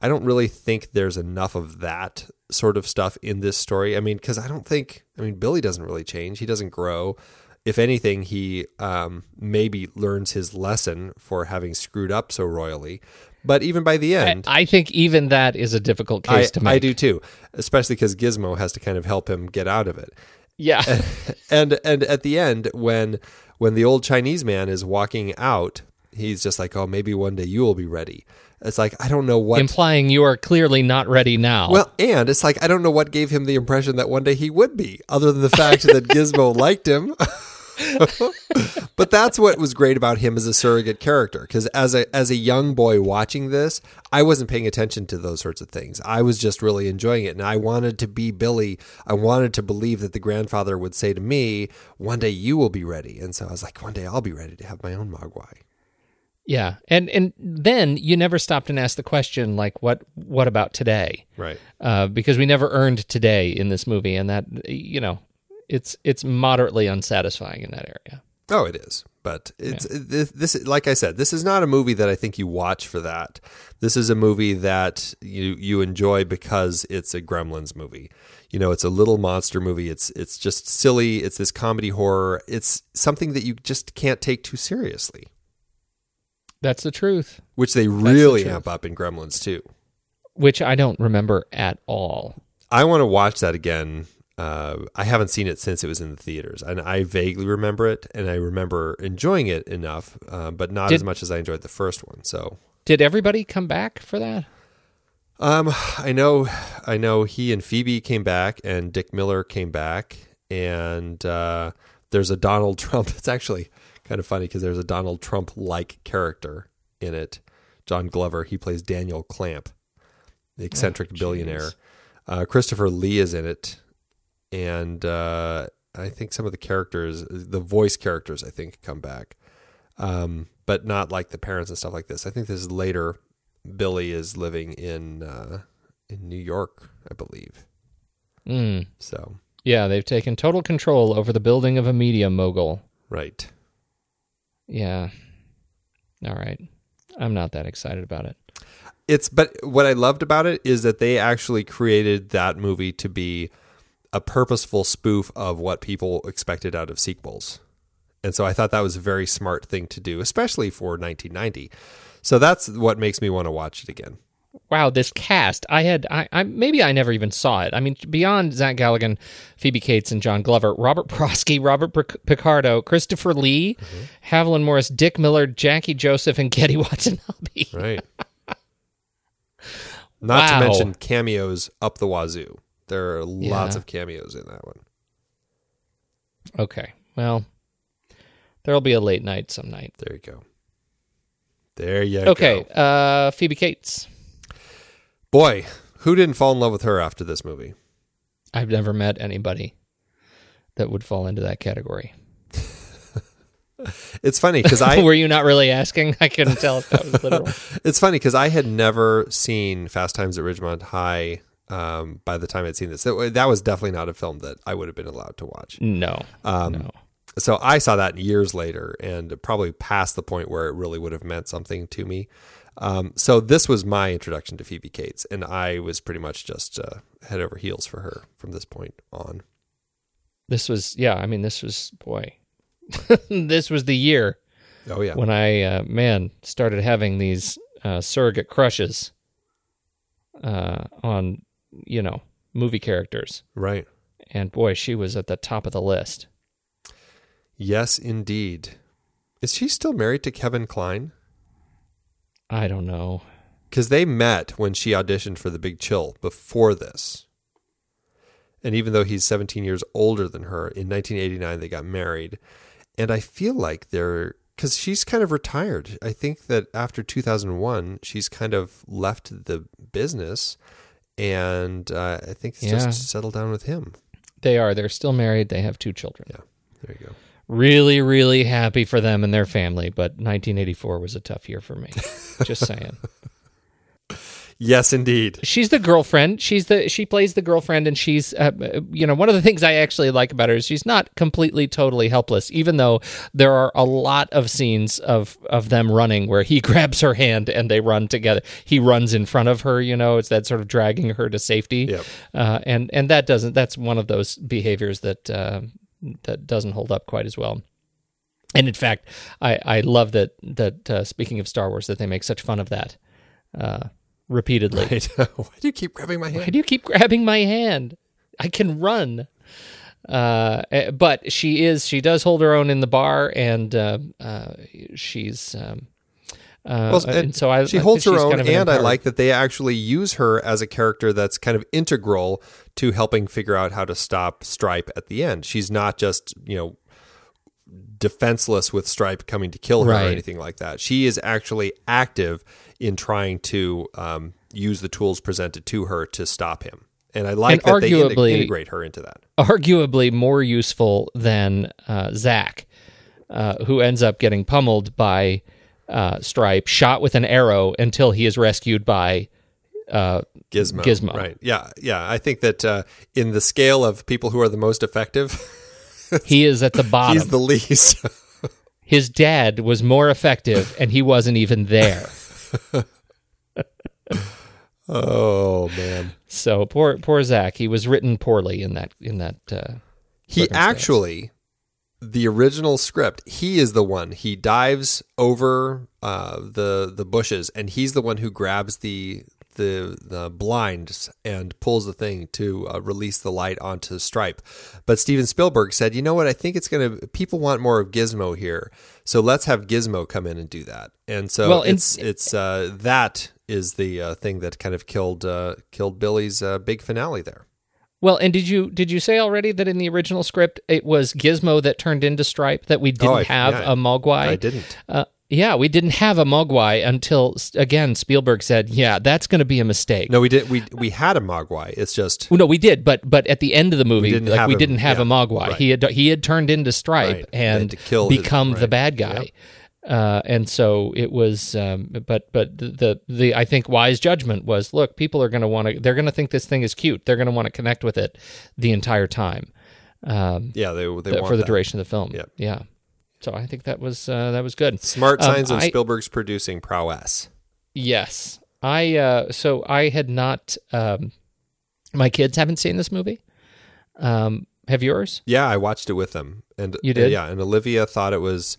I don't really think there's enough of that sort of stuff in this story. I mean, because I don't think, I mean, Billy doesn't really change. He doesn't grow. If anything, he um, maybe learns his lesson for having screwed up so royally. But even by the end, I think even that is a difficult I, case to make. I do too, especially because Gizmo has to kind of help him get out of it. Yeah. and and at the end when when the old Chinese man is walking out, he's just like, "Oh, maybe one day you will be ready." It's like I don't know what Implying you are clearly not ready now. Well, and it's like I don't know what gave him the impression that one day he would be, other than the fact that Gizmo liked him. but that's what was great about him as a surrogate character because as a as a young boy watching this, I wasn't paying attention to those sorts of things. I was just really enjoying it and I wanted to be Billy. I wanted to believe that the grandfather would say to me, "One day you will be ready." And so I was like, "One day I'll be ready to have my own Mogwai." yeah. And and then you never stopped and asked the question like what what about today? Right. Uh, because we never earned today in this movie and that you know, it's it's moderately unsatisfying in that area. Oh, it is. But it's this, this like I said, this is not a movie that I think you watch for that. This is a movie that you you enjoy because it's a Gremlins movie. You know, it's a little monster movie. It's it's just silly. It's this comedy horror. It's something that you just can't take too seriously, That's the truth, which they really truth. amp up in Gremlins too. which I don't remember at all. I want to watch that again. Uh, I haven't seen it since it was in the theaters, and I vaguely remember it, and I remember enjoying it enough, uh, but not Did- as much as I enjoyed the first one. So Did everybody come back for that? Um, I know, I know. He and Phoebe came back, and Dick Miller came back, and uh, there's a Donald Trump. It's actually kind of funny because there's a Donald Trump like character in it. John Glover. He plays Daniel Clamp, the eccentric Oh, billionaire. Uh, Christopher Lee is in it, and uh, I think some of the characters, the voice characters, I think come back, um, but not like the parents and stuff like this. I think this is later. Billy is living in uh, in New York, I believe. Mm. So Yeah, they've taken total control over the building of a media mogul. right, Yeah. All right. I'm not that excited about it. it's but what I loved about it is that they actually created that movie to be a purposeful spoof of what people expected out of sequels. And so I thought that was a very smart thing to do, especially for 1990. So that's what makes me want to watch it again. Wow, this cast. I had I, I maybe I never even saw it. I mean, beyond Zach Galligan, Phoebe Cates and John Glover, Robert Prosky, Robert Pic- Picardo, Christopher Lee, mm-hmm. Haviland Morris, Dick Miller, Jackie Joseph and Gedde Watanabe. Right. Not Wow. to mention cameos up the wazoo. There are lots Yeah. of cameos in that one. Okay. Well, there'll be a late night some night. There you go. There you Okay. go. Okay. Uh Phoebe Cates. Boy, who didn't fall in love with her after this movie? I've never met anybody that would fall into that category. It's funny because I Were you not really asking? I couldn't tell if that was literal. it's funny because I had never seen Fast Times at Ridgemont High um, by the time I'd seen this. That, that was definitely not a film that I would have been allowed to watch. No. Um, no. So I saw that years later and probably past the point where it really would have meant something to me. Um, so this was my introduction to Phoebe Cates, and I was pretty much just uh, head over heels for her from this point on. This was yeah, I mean this was boy. this was the year Oh yeah, when I uh, man started having these uh, surrogate crushes uh, on you know movie characters, right. and boy, she was at the top of the list. Yes, indeed. Is she still married to Kevin Kline? I don't know. Because they met when she auditioned for The Big Chill before this. And even though he's 17 years older than her, in 1989 they got married. And I feel like they're because she's kind of retired. I think that after 2001, she's kind of left the business, and uh, I think it's Yeah. just settled down with him. They are. They're still married. They have two children. Yeah, there you go. Really, really happy for them and their family. But 1984 was a tough year for me. Just saying. Yes, indeed. she's the girlfriend. She's the she plays the girlfriend, and she's uh, you know one of the things I actually like about her is she's not completely totally helpless. Even though there are a lot of scenes of of them running where he grabs her hand and they run together. He runs in front of her. You know, it's that sort of dragging her to safety. Yep. Uh, and and that doesn't. That's one of those behaviors that uh, that doesn't hold up quite as well. And in fact, I, I love that that uh, speaking of Star Wars, that they make such fun of that uh, repeatedly. Right. Why do you keep grabbing my hand? Why do you keep grabbing my hand? I can run. Uh, eh, but she is she does hold her own in the bar, and uh, uh, she's um, uh, Well, and, and so I she holds think her own, kind of an and I like that they actually use her as a character that's kind of integral to helping figure out how to stop Stripe at the end. She's not just you know defenseless with Stripe coming to kill her Right. or anything like that. She is actually active in trying to um, use the tools presented to her to stop him. And I like And that they in- integrate her into that. arguably more useful than uh, Zach, uh, who ends up getting pummeled by uh, Stripe, shot with an arrow until he is rescued by. Uh, Gizmo. Gizmo. Right. Yeah. Yeah. I think that uh, in the scale of people who are the most effective, he is at the bottom. he's the least. His dad was more effective, and he wasn't even there. Oh, man. So poor, poor Zach. He was written poorly in that. In that. Uh, He actually, the original script, he is the one. He dives over uh, the the bushes, and he's the one who grabs the the the blinds and pulls the thing to uh, release the light onto Stripe. But Steven Spielberg said, "You know what? I think it's going to people want more of Gizmo here, so let's have Gizmo come in and do that." And so Well, and- it's it's uh, that is the uh, thing that kind of killed uh, killed Billy's uh, big finale there. Well, and did you did you say already that in the original script it was Gizmo that turned into Stripe that we didn't Oh, I- have yeah, a Mogwai? I didn't. Uh, yeah, we didn't have a Mogwai until again Spielberg said, "Yeah, that's going to be a mistake." No, we did. We we had a Mogwai. It's just Well, no, we did, but but at the end of the movie, didn't like have we him, didn't have yeah, a Mogwai. right. He had he had turned into Stripe Right. And kill his- become the bad guy. Yep. Uh, and so it was, um, but but the, the the I think wise judgment was, look, people are going to want to, they're going to think this thing is cute. They're going to want to connect with it the entire time. Um, yeah. They they the- for the that. duration of the film. Yep. Yeah. So I think that was uh, that was good. Smart Um, signs of I- Spielberg's producing prowess. Yes, I. Uh, so I had not. Um, my kids haven't seen this movie. Um, have yours? Yeah, I watched it with them, and You did? yeah, and Olivia thought it was.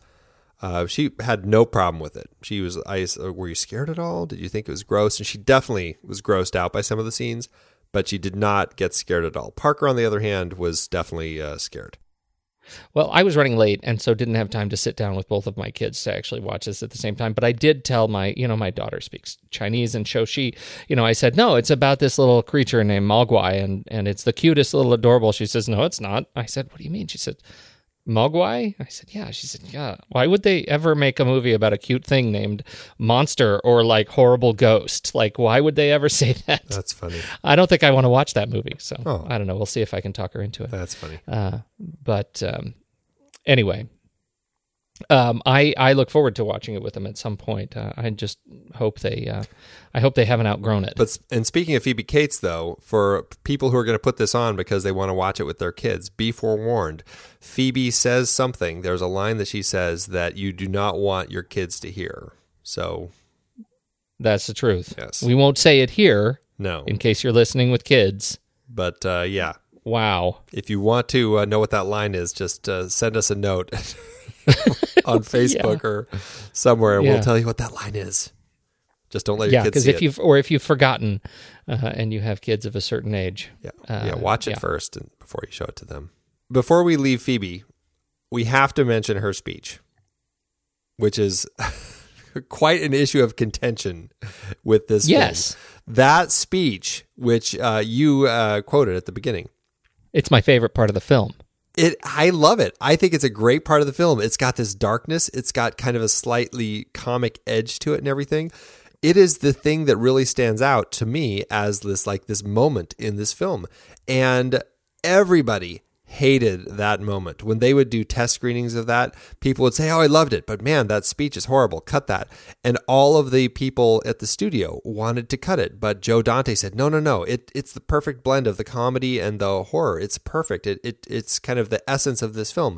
Uh, she had no problem with it. She was. I uh, were you scared at all? Did you think it was gross? And she definitely was grossed out by some of the scenes, but she did not get scared at all. Parker, on the other hand, was definitely uh, scared. Well, I was running late, and so didn't have time to sit down with both of my kids to actually watch this at the same time. But I did tell my, you know, my daughter speaks Chinese, and so she, you know, I said, no, it's about this little creature named Mogwai, and and it's the cutest little adorable. She says, no, it's not. I said, what do you mean? She said, Mogwai? I said, yeah. She said, yeah. Why would they ever make a movie about a cute thing named monster or like horrible ghost? Like, why would they ever say that? That's funny. I don't think I want to watch that movie. So Oh. I don't know. We'll see if I can talk her into it. That's funny. Uh, but um, anyway, um, I I look forward to watching it with them at some point. Uh, I just hope they uh, I hope they haven't outgrown it. But and speaking of Phoebe Cates, though, for people who are going to put this on because they want to watch it with their kids, be forewarned. Phoebe says something. There's a line that she says that you do not want your kids to hear. So That's the truth. Yes. We won't say it here no, in case you're listening with kids. but uh, yeah, Wow. if you want to uh, know what that line is, just uh, send us a note on Facebook or somewhere, and Yeah. we'll tell you what that line is. Just don't let your Yeah, kids see if it. you've or if you've forgotten uh, and you have kids of a certain age, Yeah, Uh, yeah. Watch it yeah. first and before you show it to them. Before we leave Phoebe, we have to mention her speech, which is quite an issue of contention with this. Yes. that speech, which uh, you uh, quoted at the beginning. it's my favorite part of the film. It, I love it. I think it's a great part of the film. It's got this darkness. It's got kind of a slightly comic edge to it and everything. It is the thing that really stands out to me as this like this moment in this film. And everybody hated that moment. When they would do test screenings of that, people would say, "Oh, I loved it, but man, that speech is horrible. Cut that." And all of the people at the studio wanted to cut it, but Joe Dante said, "No, no, no. It it's the perfect blend of the comedy and the horror. It's perfect. It, it it's kind of the essence of this film."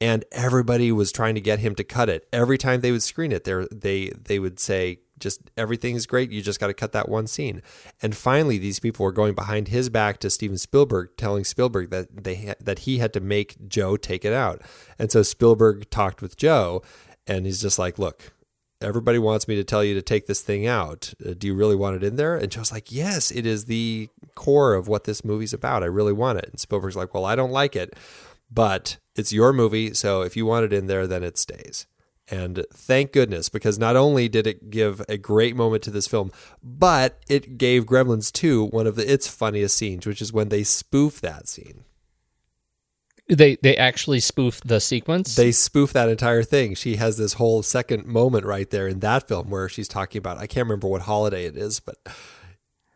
And everybody was trying to get him to cut it. Every time they would screen it, they they they would say, just everything is great. You just got to cut that one scene. And finally, these people were going behind his back to Steven Spielberg, telling Spielberg that they ha- that he had to make Joe take it out. And so Spielberg talked with Joe, and he's just like, "Look, everybody wants me to tell you to take this thing out. Uh, do you really want it in there?" And Joe's like, "Yes, it is the core of what this movie's about. I really want it." And Spielberg's like, "Well, I don't like it, but it's your movie, so if you want it in there, then it stays." And thank goodness, because not only did it give a great moment to this film, but it gave Gremlins 2 one of the, its funniest scenes, which is when they spoof that scene. They they actually spoof the sequence. They spoof that entire thing. She has this whole second moment right there in that film where she's talking about, I can't remember what holiday it is, but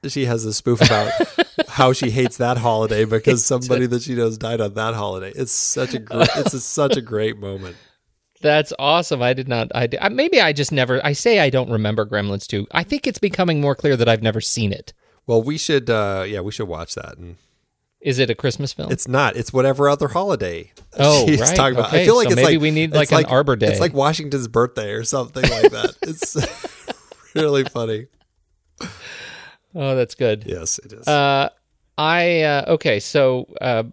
she has a spoof about how she hates that holiday because somebody that she knows died on that holiday. It's such a great, it's a, such a great moment. That's awesome. I did not. I maybe I just never. I say I don't remember Gremlins 2. I think it's becoming more clear that I've never seen it. Well, we should, uh, yeah, we should watch that. And Is it a Christmas film? It's not. It's whatever other holiday. Oh, she's right. talking about. I feel like so it's maybe like we need, like, an Arbor Day. It's like Washington's birthday or something like that. it's really funny. oh, that's good. Yes, it is. Uh, I uh, okay. So, uh,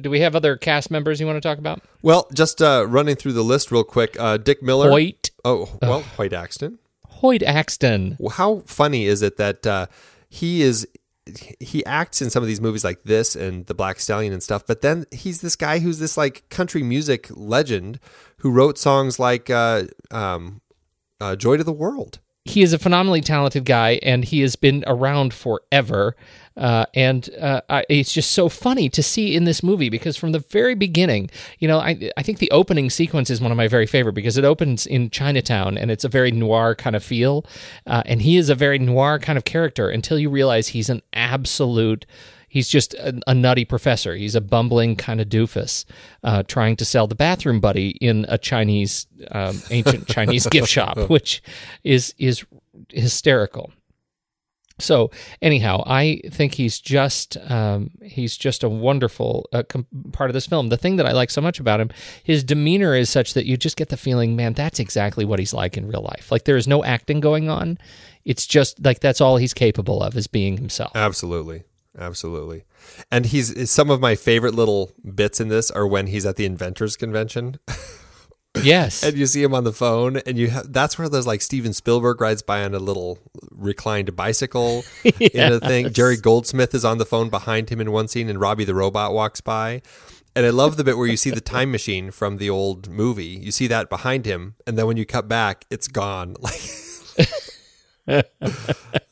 do we have other cast members you want to talk about? well, just uh, running through the list real quick. Uh, Dick Miller. Hoyt. Oh, well, Hoyt Axton. Hoyt Axton. How funny is it that uh, he is he acts in some of these movies like this and the Black Stallion and stuff, but then he's this guy who's this like country music legend who wrote songs like uh, um, uh, "Joy to the World." He is a phenomenally talented guy, and he has been around forever. Uh, and uh, I, it's just so funny to see in this movie because from the very beginning, you know, I, I think the opening sequence is one of my very favorite because it opens in Chinatown and it's a very noir kind of feel. Uh, and he is a very noir kind of character until you realize he's an absolute he's just a, a, nutty professor. He's a bumbling kind of doofus, uh, trying to sell the bathroom buddy in a Chinese, um, ancient Chinese gift shop, which is is hysterical. So anyhow, I think he's just um, he's just a wonderful uh, com- part of this film. The thing that I like so much about him, his demeanor is such that you just get the feeling, man, that's exactly what he's like in real life. Like there is no acting going on. It's just like that's all he's capable of is being himself. Absolutely. Absolutely. And he's some of my favorite little bits in this are when he's at the inventors convention. Yes. and you see him on the phone and you have that's where there's like Steven Spielberg rides by on a little reclined bicycle yes. in a thing. Jerry Goldsmith is on the phone behind him in one scene and Robbie the robot walks by. And I love the bit where you see the time machine from the old movie. You see that behind him and then when you cut back, it's gone. Like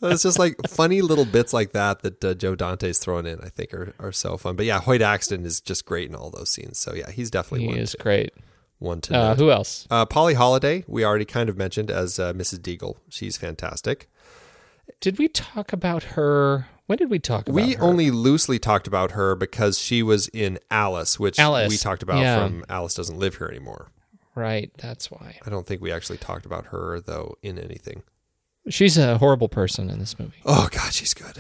it's just like funny little bits like that that uh, Joe Dante's thrown in. I think are, are so fun. But yeah, Hoyt Axton is just great in all those scenes. So yeah, he's definitely he one. is too. great one to uh, Who else? Uh, Polly Holliday, we already kind of mentioned as uh, Mrs. Deagle. She's fantastic. Did we talk about her? When did we talk about we her? only loosely talked about her because she was in Alice, which Alice. we talked about Yeah. from Alice Doesn't Live Here Anymore. Right, that's why. I don't think we actually talked about her, though, in anything. She's a horrible person in this movie. Oh, God, she's good.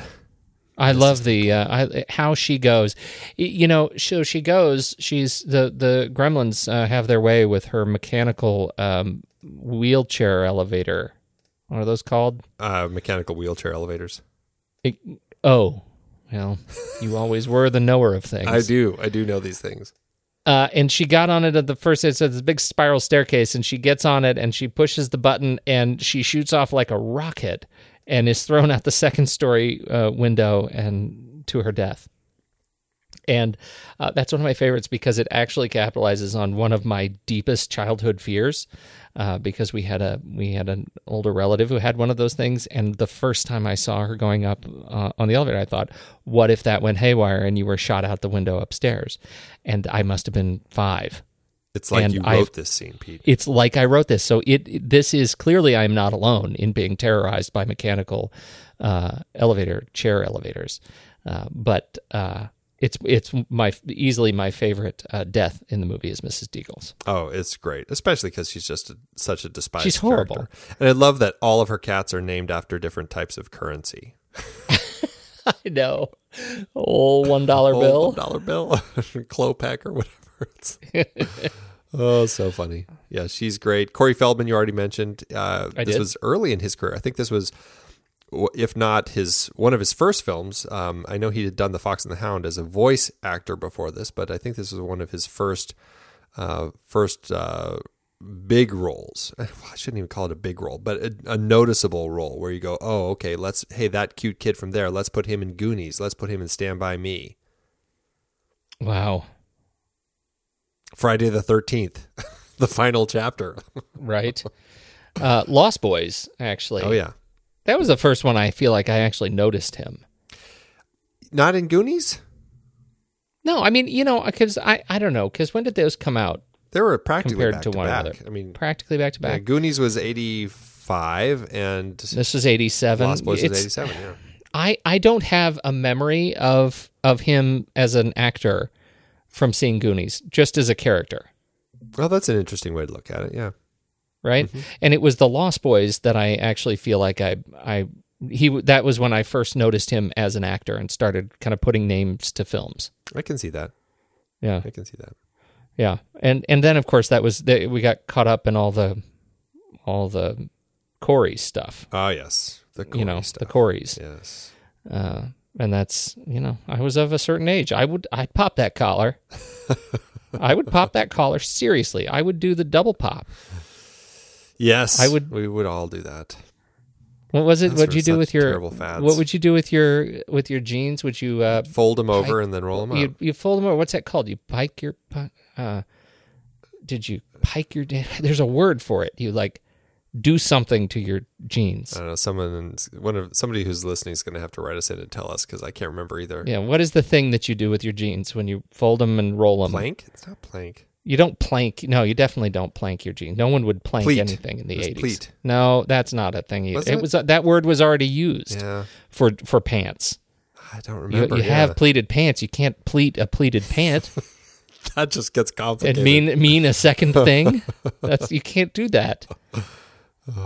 I love the uh, I, how she goes. You know, so she goes. She's the the Gremlins uh, have their way with her mechanical um, wheelchair elevator. What are those called? Uh, mechanical wheelchair elevators. It- oh, well, you always were the knower of things. I do. I do know these things. Uh, and she got on it at the first. It's this big spiral staircase, and she gets on it, and she pushes the button, and she shoots off like a rocket, and is thrown out the second story uh, window and to her death. And uh, that's one of my favorites because it actually capitalizes on one of my deepest childhood fears. Uh, because we had a we had an older relative who had one of those things, and the first time I saw her going up uh, on the elevator, I thought, "What if that went haywire and you were shot out the window upstairs?" And I must have been five. It's like And you I've- wrote this scene, Pete. It's like I wrote this, so it, it- this is clearly I am not alone in being terrorized by mechanical uh, elevator chair elevators, uh, but uh, it's it's my easily my favorite uh, death in the movie is Mrs. Deagle's. Oh, it's great, especially because she's just a, such a despised. She's horrible. character. and I love that all of her cats are named after different types of currency. I know, oh one dollar Old bill. dollar bill, Clopac or whatever. It's, oh, so funny. Yeah, she's great. Corey Feldman, you already mentioned. Uh, this was early in his career. I think this was, if not his one of his first films. Um, I know he had done The Fox and the Hound as a voice actor before this, but I think this was one of his first, uh, first. Uh, big roles. I shouldn't even call it a big role, but a, a noticeable role where you go, "Oh, okay, let's hey, that cute kid from there, let's put him in Goonies. Let's put him in Stand by Me." Wow, Friday the 13th, the final chapter. right? uh, Lost Boys, actually. Oh, yeah. That was the first one I feel like I actually noticed him. Not in Goonies? No, I mean you know because I I don't know because when did those come out? They were practically Compared back to to one back. another. I mean, Practically back to yeah, back. Goonies was 85 and This is eighty seven. Lost Boys was 87, yeah. I I don't have a memory of of him as an actor from seeing Goonies, just as a character, Well, that's an interesting way to look at it, yeah. Right? Mm-hmm. And it was the Lost Boys that I actually feel like I I he that was when I first noticed him as an actor and started kind of putting names to films. I can see that. Yeah, I can see that. yeah, and and then of course that was the, we got caught up in all the all the Corey stuff, Oh, yes. The Corey you know, stuff. the Coreys. Yes. uh, and that's you know I was of a certain age. I would I'd pop that collar. I would pop that collar seriously. I would do the double pop. Yes. I would- We would all do that. What was it? What'd you do with your terrible fads. What would you do with your with your jeans? Would you uh, Fold them over and then roll them up. you you fold them over? What's that called? You pike your uh, did you pike your? There's a word for it. You like do something to your jeans. I don't know. Someone, one of somebody who's listening is going to have to write us in and tell us because I can't remember either. Yeah. What is the thing that you do with your jeans when you fold them and roll them? Plank? It's not plank. You don't plank. No, you definitely don't plank your jeans. No one would plank Pleat. anything in the eighties. No, that's not a thing. Either. It? it? was that word was already used Yeah, for for pants. I don't remember. you yeah. have pleated pants. You can't pleat a pleated pant that just gets and complicated. mean mean a second thing. That's you can't do that.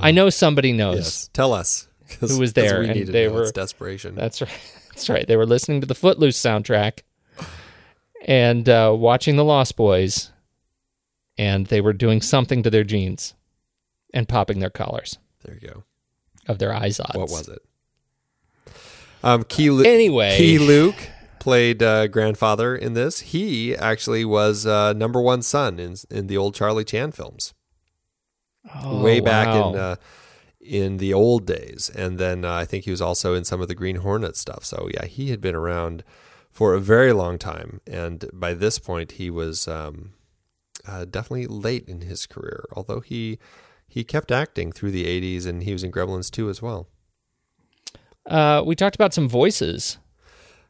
I know somebody knows. yes, tell us Who was there, We and they know. were- It's desperation. That's right. That's right. They were listening to the Footloose soundtrack and uh, watching the Lost Boys, and they were doing something to their jeans and popping their collars there you go. of their iZods. What was it? Um, Key Lu- Anyway. Key Luke played uh, grandfather in this. He actually was uh, number one son in in the old Charlie Chan films. Oh, way back wow. in uh, in the old days, and then uh, I think he was also in some of the Green Hornet stuff. So yeah, he had been around for a very long time, and by this point, he was um, uh, definitely late in his career. Although he he kept acting through the '80s, and he was in Gremlins 2 as well. Uh, we talked about some voices.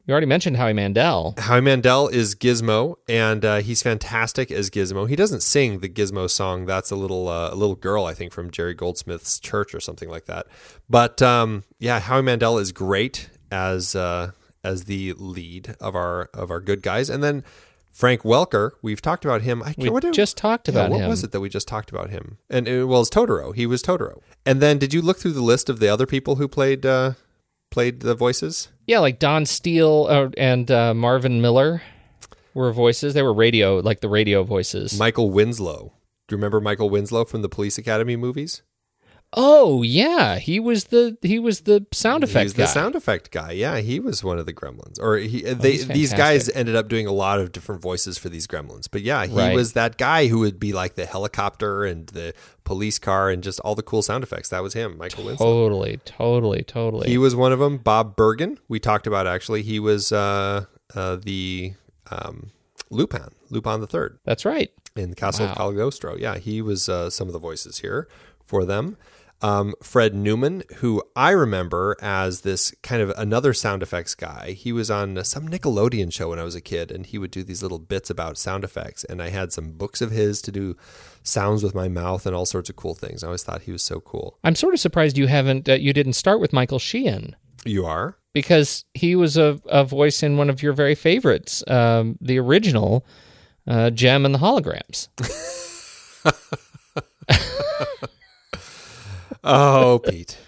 You already mentioned Howie Mandel. Howie Mandel is Gizmo, and uh, he's fantastic as Gizmo. He doesn't sing the Gizmo song. That's a little uh, a little girl, I think, from Jerry Goldsmith's church or something like that. But um, yeah, Howie Mandel is great as uh, as the lead of our of our good guys, and then Frank Welker. We've talked about him. I We did- just talked yeah, about what him. What was it that we just talked about him? And it was Totoro. He was Totoro. And then did you look through the list of the other people who played uh, played the voices? Yeah, like Don Steele uh, and uh, Marvin Miller were voices. They were radio, like the radio voices. Michael Winslow. Do you remember Michael Winslow from the Police Academy movies? Oh yeah, he was the he was the sound effect He's guy. the sound effect guy. Yeah, he was one of the Gremlins. Or he, they, he's these guys ended up doing a lot of different voices for these Gremlins. But yeah, he Right. was that guy who would be like the helicopter and the police car and just all the cool sound effects. That was him, Michael Winslow. Totally, totally, totally. He was one of them. Bob Bergen, we talked about actually. He was uh, uh, the um, Lupin, Lupin the Third That's right. in the Castle Wow. of Cagliostro. Yeah, he was uh, some of the voices here for them. Um, Fred Newman, who I remember as this kind of another sound effects guy. He was on some Nickelodeon show when I was a kid, and he would do these little bits about sound effects. And I had some books of his to do sounds with my mouth and all sorts of cool things. I always thought he was so cool. I'm sort of surprised you haven't uh, you didn't start with Michael Sheehan You are? because he was a, a voice in one of your very favorites, um, the original uh, Jem and the Holograms. Oh, Pete.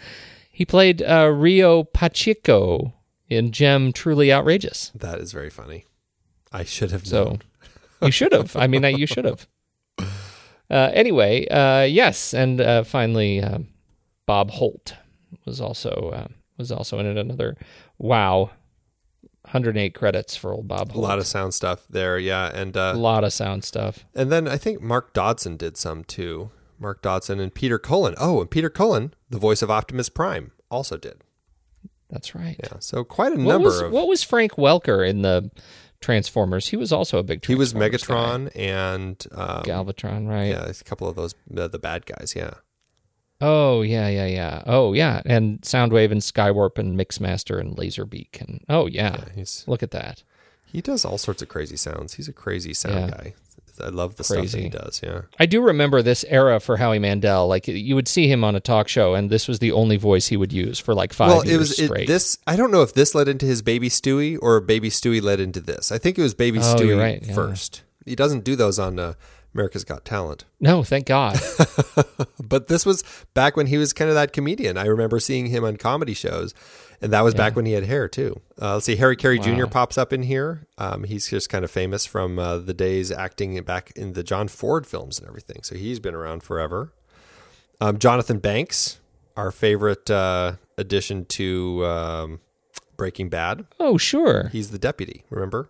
He played uh, Rio Pacheco in Jem Truly Outrageous. That is very funny. I should have So known. you should have. I mean, uh, you should have. Uh, anyway, uh, yes, and uh, finally, uh, Bob Holt was also uh, was also in it. Another wow, 108 credits for old Bob A lot of sound stuff there, yeah. And a uh, lot of sound stuff. and then I think Mark Dodson did some too. Mark Dodson and Peter Cullen. Oh, and Peter Cullen, the voice of Optimus Prime, also did. That's right. Yeah, so quite a What number was of. what was Frank Welker in the Transformers? He was also a big. he was Transformers guy. Megatron and um, Galvatron, right? Yeah, a couple of those uh, the bad guys. Yeah, Oh yeah, yeah, yeah. Oh yeah, and Soundwave and Skywarp and Mixmaster and Laserbeak and oh yeah. yeah. He's Look at that. he does all sorts of crazy sounds. He's a crazy sound Yeah. guy. I love the stuff that Crazy. he does. Yeah. I do remember this era for Howie Mandel. Like you would see him on a talk show, and this was the only voice he would use for like five well, years it was it, this. I don't know if this led into his Baby Stewie or Baby Stewie led into this. I think it was Baby Oh, Stewie right, yeah. first. He doesn't do those on uh, America's Got Talent. no, thank God. But this was back when he was kind of that comedian. I remember seeing him on comedy shows, and that was back when he had hair too. Uh, let's see, Harry Carey Jr. pops up in here. Um, he's just kind of famous from uh, the days acting back in the John Ford films and everything. So he's been around forever. Um, Jonathan Banks, our favorite uh, addition to um, Breaking Bad. oh sure, He's the deputy. Remember?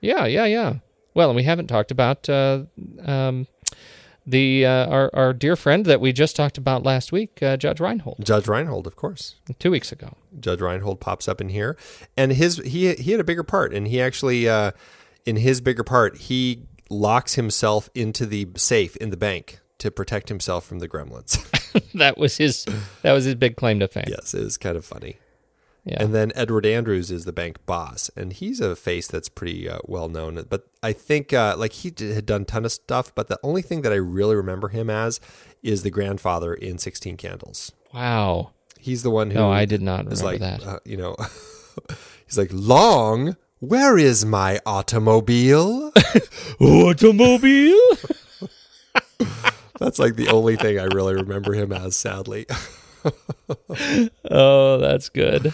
yeah, yeah, yeah. Well, and we haven't talked about uh, um, the uh, our our dear friend that we just talked about last week, uh, Judge Reinhold, Judge Reinhold, of course. two weeks ago. Judge Reinhold pops up in here, and his he he had a bigger part, and he actually uh, in his bigger part he locks himself into the safe in the bank to protect himself from the gremlins. that was his that was his big claim to fame. yes, it was kind of funny. Yeah. And then Edward Andrews is the bank boss, and he's a face that's pretty uh, well known. But I think uh, like he d- had done ton of stuff, but the only thing that I really remember him as is the grandfather in Sixteen Candles. wow. He's the one who. No, I did not remember like, that. Uh, you know, he's like Long. Where is my automobile? Automobile. That's like the only thing I really remember him as. Sadly, oh, that's good.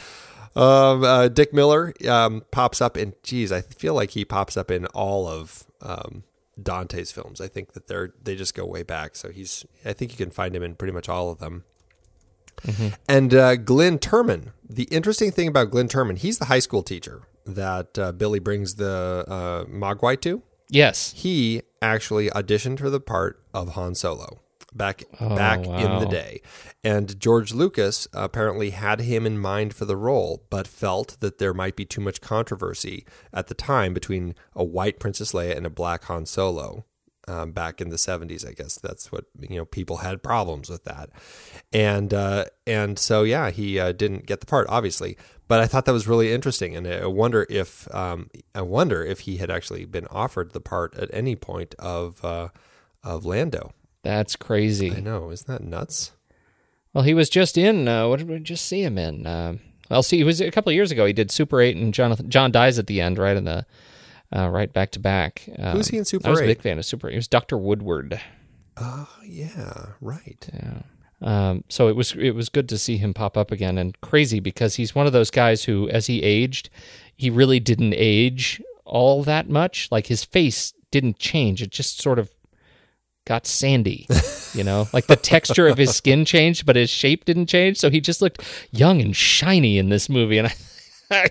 Um, uh, Dick Miller um, pops up in. Geez, I feel like he pops up in all of um, Dante's films. I think that they're they just go way back. So he's. I think you can find him in pretty much all of them. And uh, Glenn Turman. The interesting thing about Glenn Turman, he's the high school teacher that uh, Billy brings the uh, Mogwai to. Yes. he actually auditioned for the part of Han Solo back back in the day. And George Lucas apparently had him in mind for the role, but felt that there might be too much controversy at the time between a white Princess Leia and a black Han Solo. Um, back in the 70s, I guess that's what you know. People had problems with that, and uh, and so yeah, he uh, didn't get the part, obviously. But I thought that was really interesting, and I wonder if um, I wonder if he had actually been offered the part at any point of uh, of Lando. That's crazy. I know, isn't that nuts? Well, he was just in. Uh, what did we just see him in? Uh, well, see, he was a couple of years ago. He did Super Eight, and Jonathan John dies at the end, right in the uh, right back to back. Um, Who's he in Super Eight? I was a big fan of Super Eight. He was Doctor Woodward. Oh yeah, right. Yeah. Um, so it was it was good to see him pop up again, and crazy because he's one of those guys who, as he aged, he really didn't age all that much. Like his face didn't change; it just sort of got sandy. You know, like the texture of his skin changed, but his shape didn't change. So he just looked young and shiny in this movie, and I,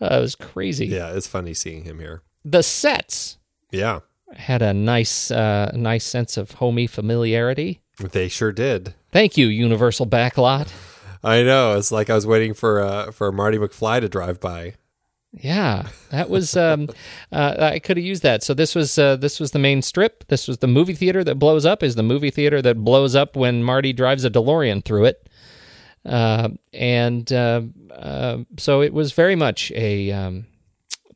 uh, it was crazy. Yeah, it's funny seeing him here. The sets Yeah, had a nice uh, nice sense of homey familiarity. they sure did. Thank you, Universal Backlot. I know. It's like I was waiting for uh, for Marty McFly to drive by. Yeah, that was. Um, uh, I could have used that. So this was uh, this was the main strip. This was the movie theater that blows up. Is the movie theater that blows up when Marty drives a DeLorean through it. Uh, and uh, uh, so it was very much a um,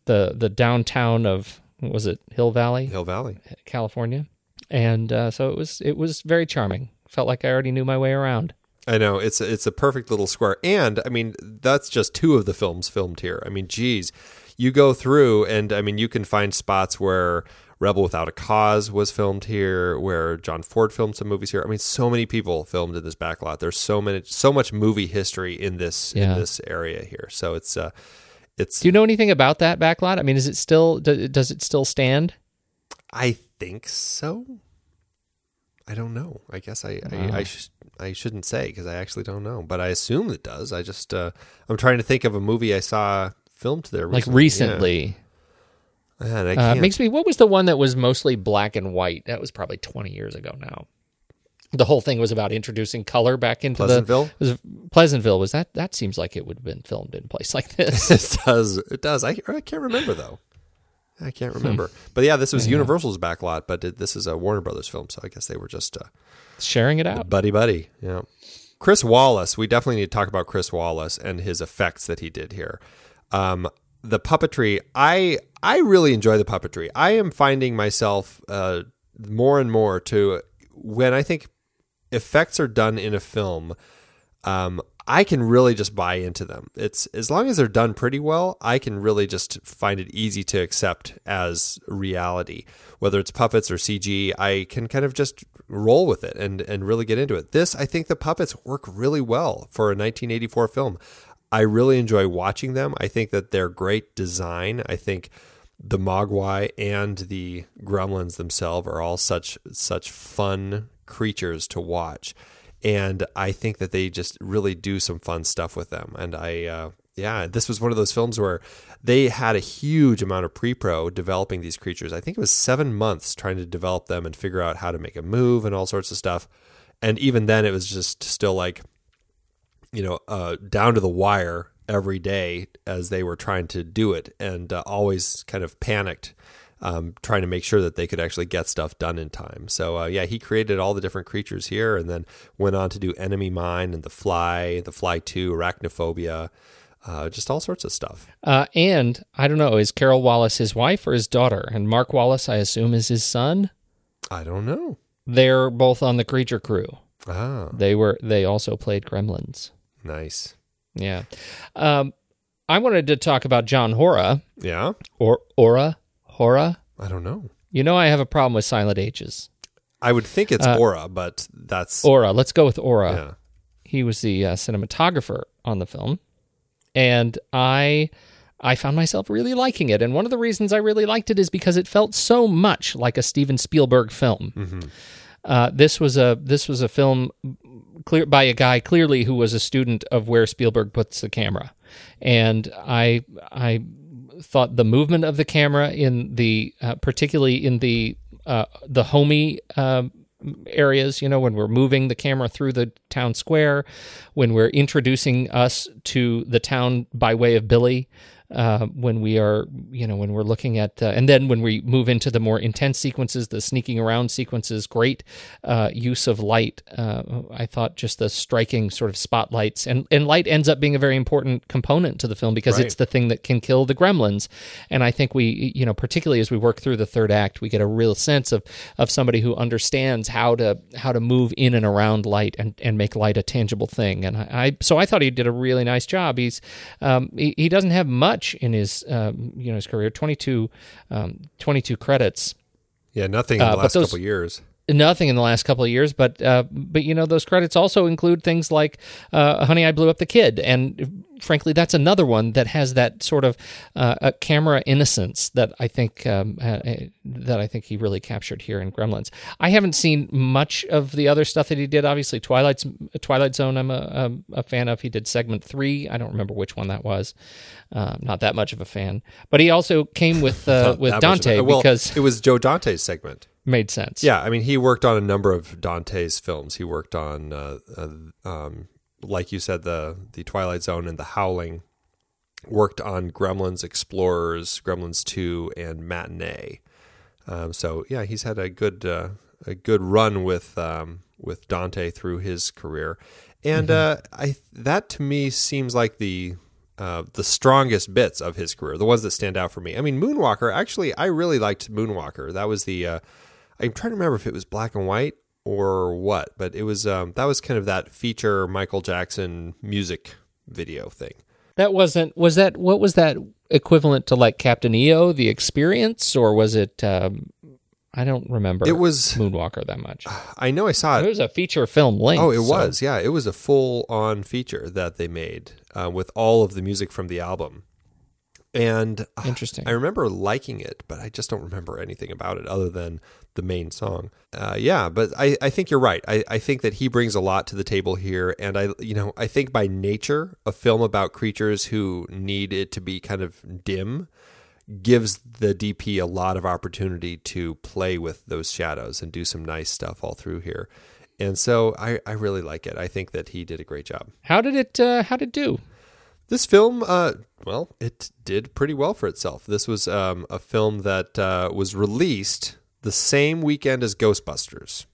the the downtown of what was it Hill Valley, Hill Valley. California, and uh, so it was it was very charming. Felt like I already knew my way around. I know it's it's a perfect little square, and I mean that's just two of the films filmed here. I mean, geez, you go through, and I mean you can find spots where Rebel Without a Cause was filmed here, where John Ford filmed some movies here. I mean, so many people filmed in this backlot. There's so many, so much movie history in this Yeah. in this area here. So it's uh, it's Do you know anything about that backlot? I mean, is it still do- does it still stand? I think so. I don't know. I guess I I, I, sh- I shouldn't say because I actually don't know, but I assume it does. I just uh, I'm trying to think of a movie I saw filmed there Like recently. recently. Yeah. Man, I Uh, can't. it makes me. What was the one that was mostly black and white? That was probably twenty years ago now. The whole thing was about introducing color back into Pleasantville? the was Pleasantville. Was that? That seems like it would have been filmed in a place like this. it does. It does. I I can't remember though. I can't remember. But yeah, this was Universal's backlot, but it, this is a Warner Brothers film, so I guess they were just uh, Sharing it out. buddy buddy. Yeah. Chris Walas, we definitely need to talk about Chris Walas and his effects that he did here. Um, the puppetry, I I really enjoy the puppetry. I am finding myself uh, more and more to when I think effects are done in a film, um, I can really just buy into them. It's as long as they're done pretty well, I can really just find it easy to accept as reality. Whether it's puppets or CG, I can kind of just roll with it and and really get into it. This, I think the puppets work really well for a 1984 film. I really enjoy watching them. I think that they're great design. I think the Mogwai and the Gremlins themselves are all such such fun creatures to watch, and I think that they just really do some fun stuff with them. And I uh, Yeah, this was one of those films where they had a huge amount of pre-pro developing these creatures. I think it was seven months trying to develop them and figure out how to make a move and all sorts of stuff. And even then, it was just still like, you know, uh, down to the wire every day as they were trying to do it, and uh, always kind of panicked. Um, trying to make sure that they could actually get stuff done in time. So uh, yeah, he created all the different creatures here, and then went on to do Enemy Mine and The Fly, The Fly Two, Arachnophobia, uh, just all sorts of stuff. Uh, and I don't know, is Carol Walas his wife or his daughter? And Mark Walas, I assume, is his son. I don't know. They're both on the creature crew. Ah, They were. They also played Gremlins. nice. Yeah. Um, I wanted to talk about John Hora Yeah, or Ora Hora. I don't know. You know, I have a problem with silent H's. I would think it's Uh, Aura, but that's Ora. Let's go with Ora. yeah. He was the uh, cinematographer on the film, and I I found myself really liking it. And one of the reasons I really liked it is because it felt so much like a Steven Spielberg film. Uh, this was a this was a film clear by a guy clearly who was a student of where Spielberg puts the camera, and I I thought the movement of the camera in the uh, particularly in the uh, the homey um areas you know when we're moving the camera through the town square when we're introducing us to the town by way of billy uh, when we are, you know, when we're looking at, uh, and then when we move into the more intense sequences, the sneaking around sequences, great uh, use of light. Uh, I thought just the striking sort of spotlights, and and light ends up being a very important component to the film because Right. it's the thing that can kill the gremlins. And I think we, you know, particularly as we work through the third act, we get a real sense of of somebody who understands how to how to move in and around light and and make light a tangible thing. And I, I so I thought he did a really nice job. He's um, he, he doesn't have much in his um, you know his career 22, um, 22 credits Yeah, nothing in Uh, the but last those- couple years. Nothing in the last couple of years, but uh, but you know those credits also include things like uh, "Honey, I Blew Up the Kid," and frankly, that's another one that has that sort of uh, a camera innocence that I think um, uh, uh, that I think he really captured here in Gremlins. I haven't seen much of the other stuff that he did. Obviously, Twilight's Twilight Zone. I'm a, a, a fan of. He did segment three. I don't remember which one that was. Uh, not that much of a fan, but he also came with uh, with that much of Dante. Well, because it was Joe Dante's segment. Made sense. Yeah, I mean, he worked on a number of Dante's films. He worked on, uh, uh, um, like you said, the the Twilight Zone and The Howling. Worked on Gremlins, Explorers, Gremlins Two, and Matinee. Um, so yeah, he's had a good uh, a good run with um, with Dante through his career, and uh, I that to me seems like the uh, the strongest bits of his career, the ones that stand out for me. I mean, Moonwalker. Actually, I really liked Moonwalker. That was the uh, I'm trying to remember if it was black and white or what, but it was um, that was kind of that feature Michael Jackson music video thing. That wasn't was that what was that equivalent to like Captain EO, the experience, or was it? Um, I don't remember. It was- Moonwalker that much. I know I saw It it. was a feature film length. Oh, it so- was. Yeah, it was a full on feature that they made uh, with all of the music from the album. And uh, Interesting. I remember liking it, but I just don't remember anything about it other than the main song. Uh, yeah, but I, I think you're right. I, I think that he brings a lot to the table here. And I, you know, I think by nature, a film about creatures who need it to be kind of dim gives the DP a lot of opportunity to play with those shadows and do some nice stuff all through here. And so I, I really like it. I think that he did a great job. How did it? Uh, how did it do? This film, uh, well, it did pretty well for itself. This was um, a film that uh, was released the same weekend as Ghostbusters.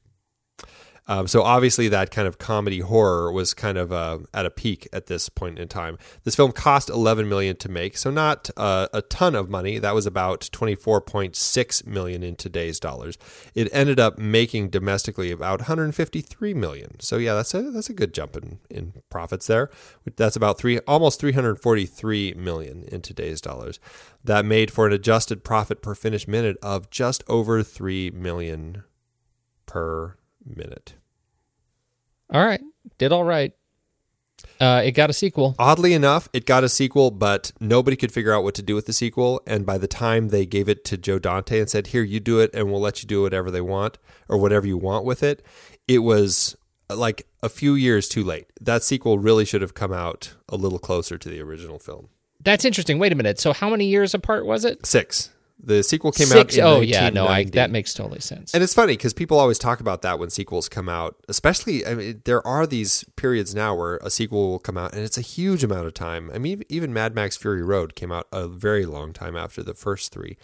Um, so obviously, that kind of comedy horror was kind of uh, at a peak at this point in time. This film cost 11 million to make, so not uh, a ton of money. That was about 24.6 million in today's dollars. It ended up making domestically about 153 million. So yeah, that's a that's a good jump in, in profits there. That's about three almost 343 million in today's dollars. That made for an adjusted profit per finished minute of just over three million per minute. All right, did all right. Uh, it got a sequel. Oddly enough, it got a sequel, but nobody could figure out what to do with the sequel. And by the time they gave it to Joe Dante and said, "Here, you do it, and we'll let you do whatever they want or whatever you want with it," it was like a few years too late. That sequel really should have come out a little closer to the original film. That's interesting. Wait a minute. So how many years apart was it? Six. The sequel came Six. out in oh yeah, no, I, that makes totally sense. And it's funny because people always talk about that when sequels come out, especially. I mean, there are these periods now where a sequel will come out, and it's a huge amount of time. I mean, even Mad Max Fury Road came out a very long time after the first three,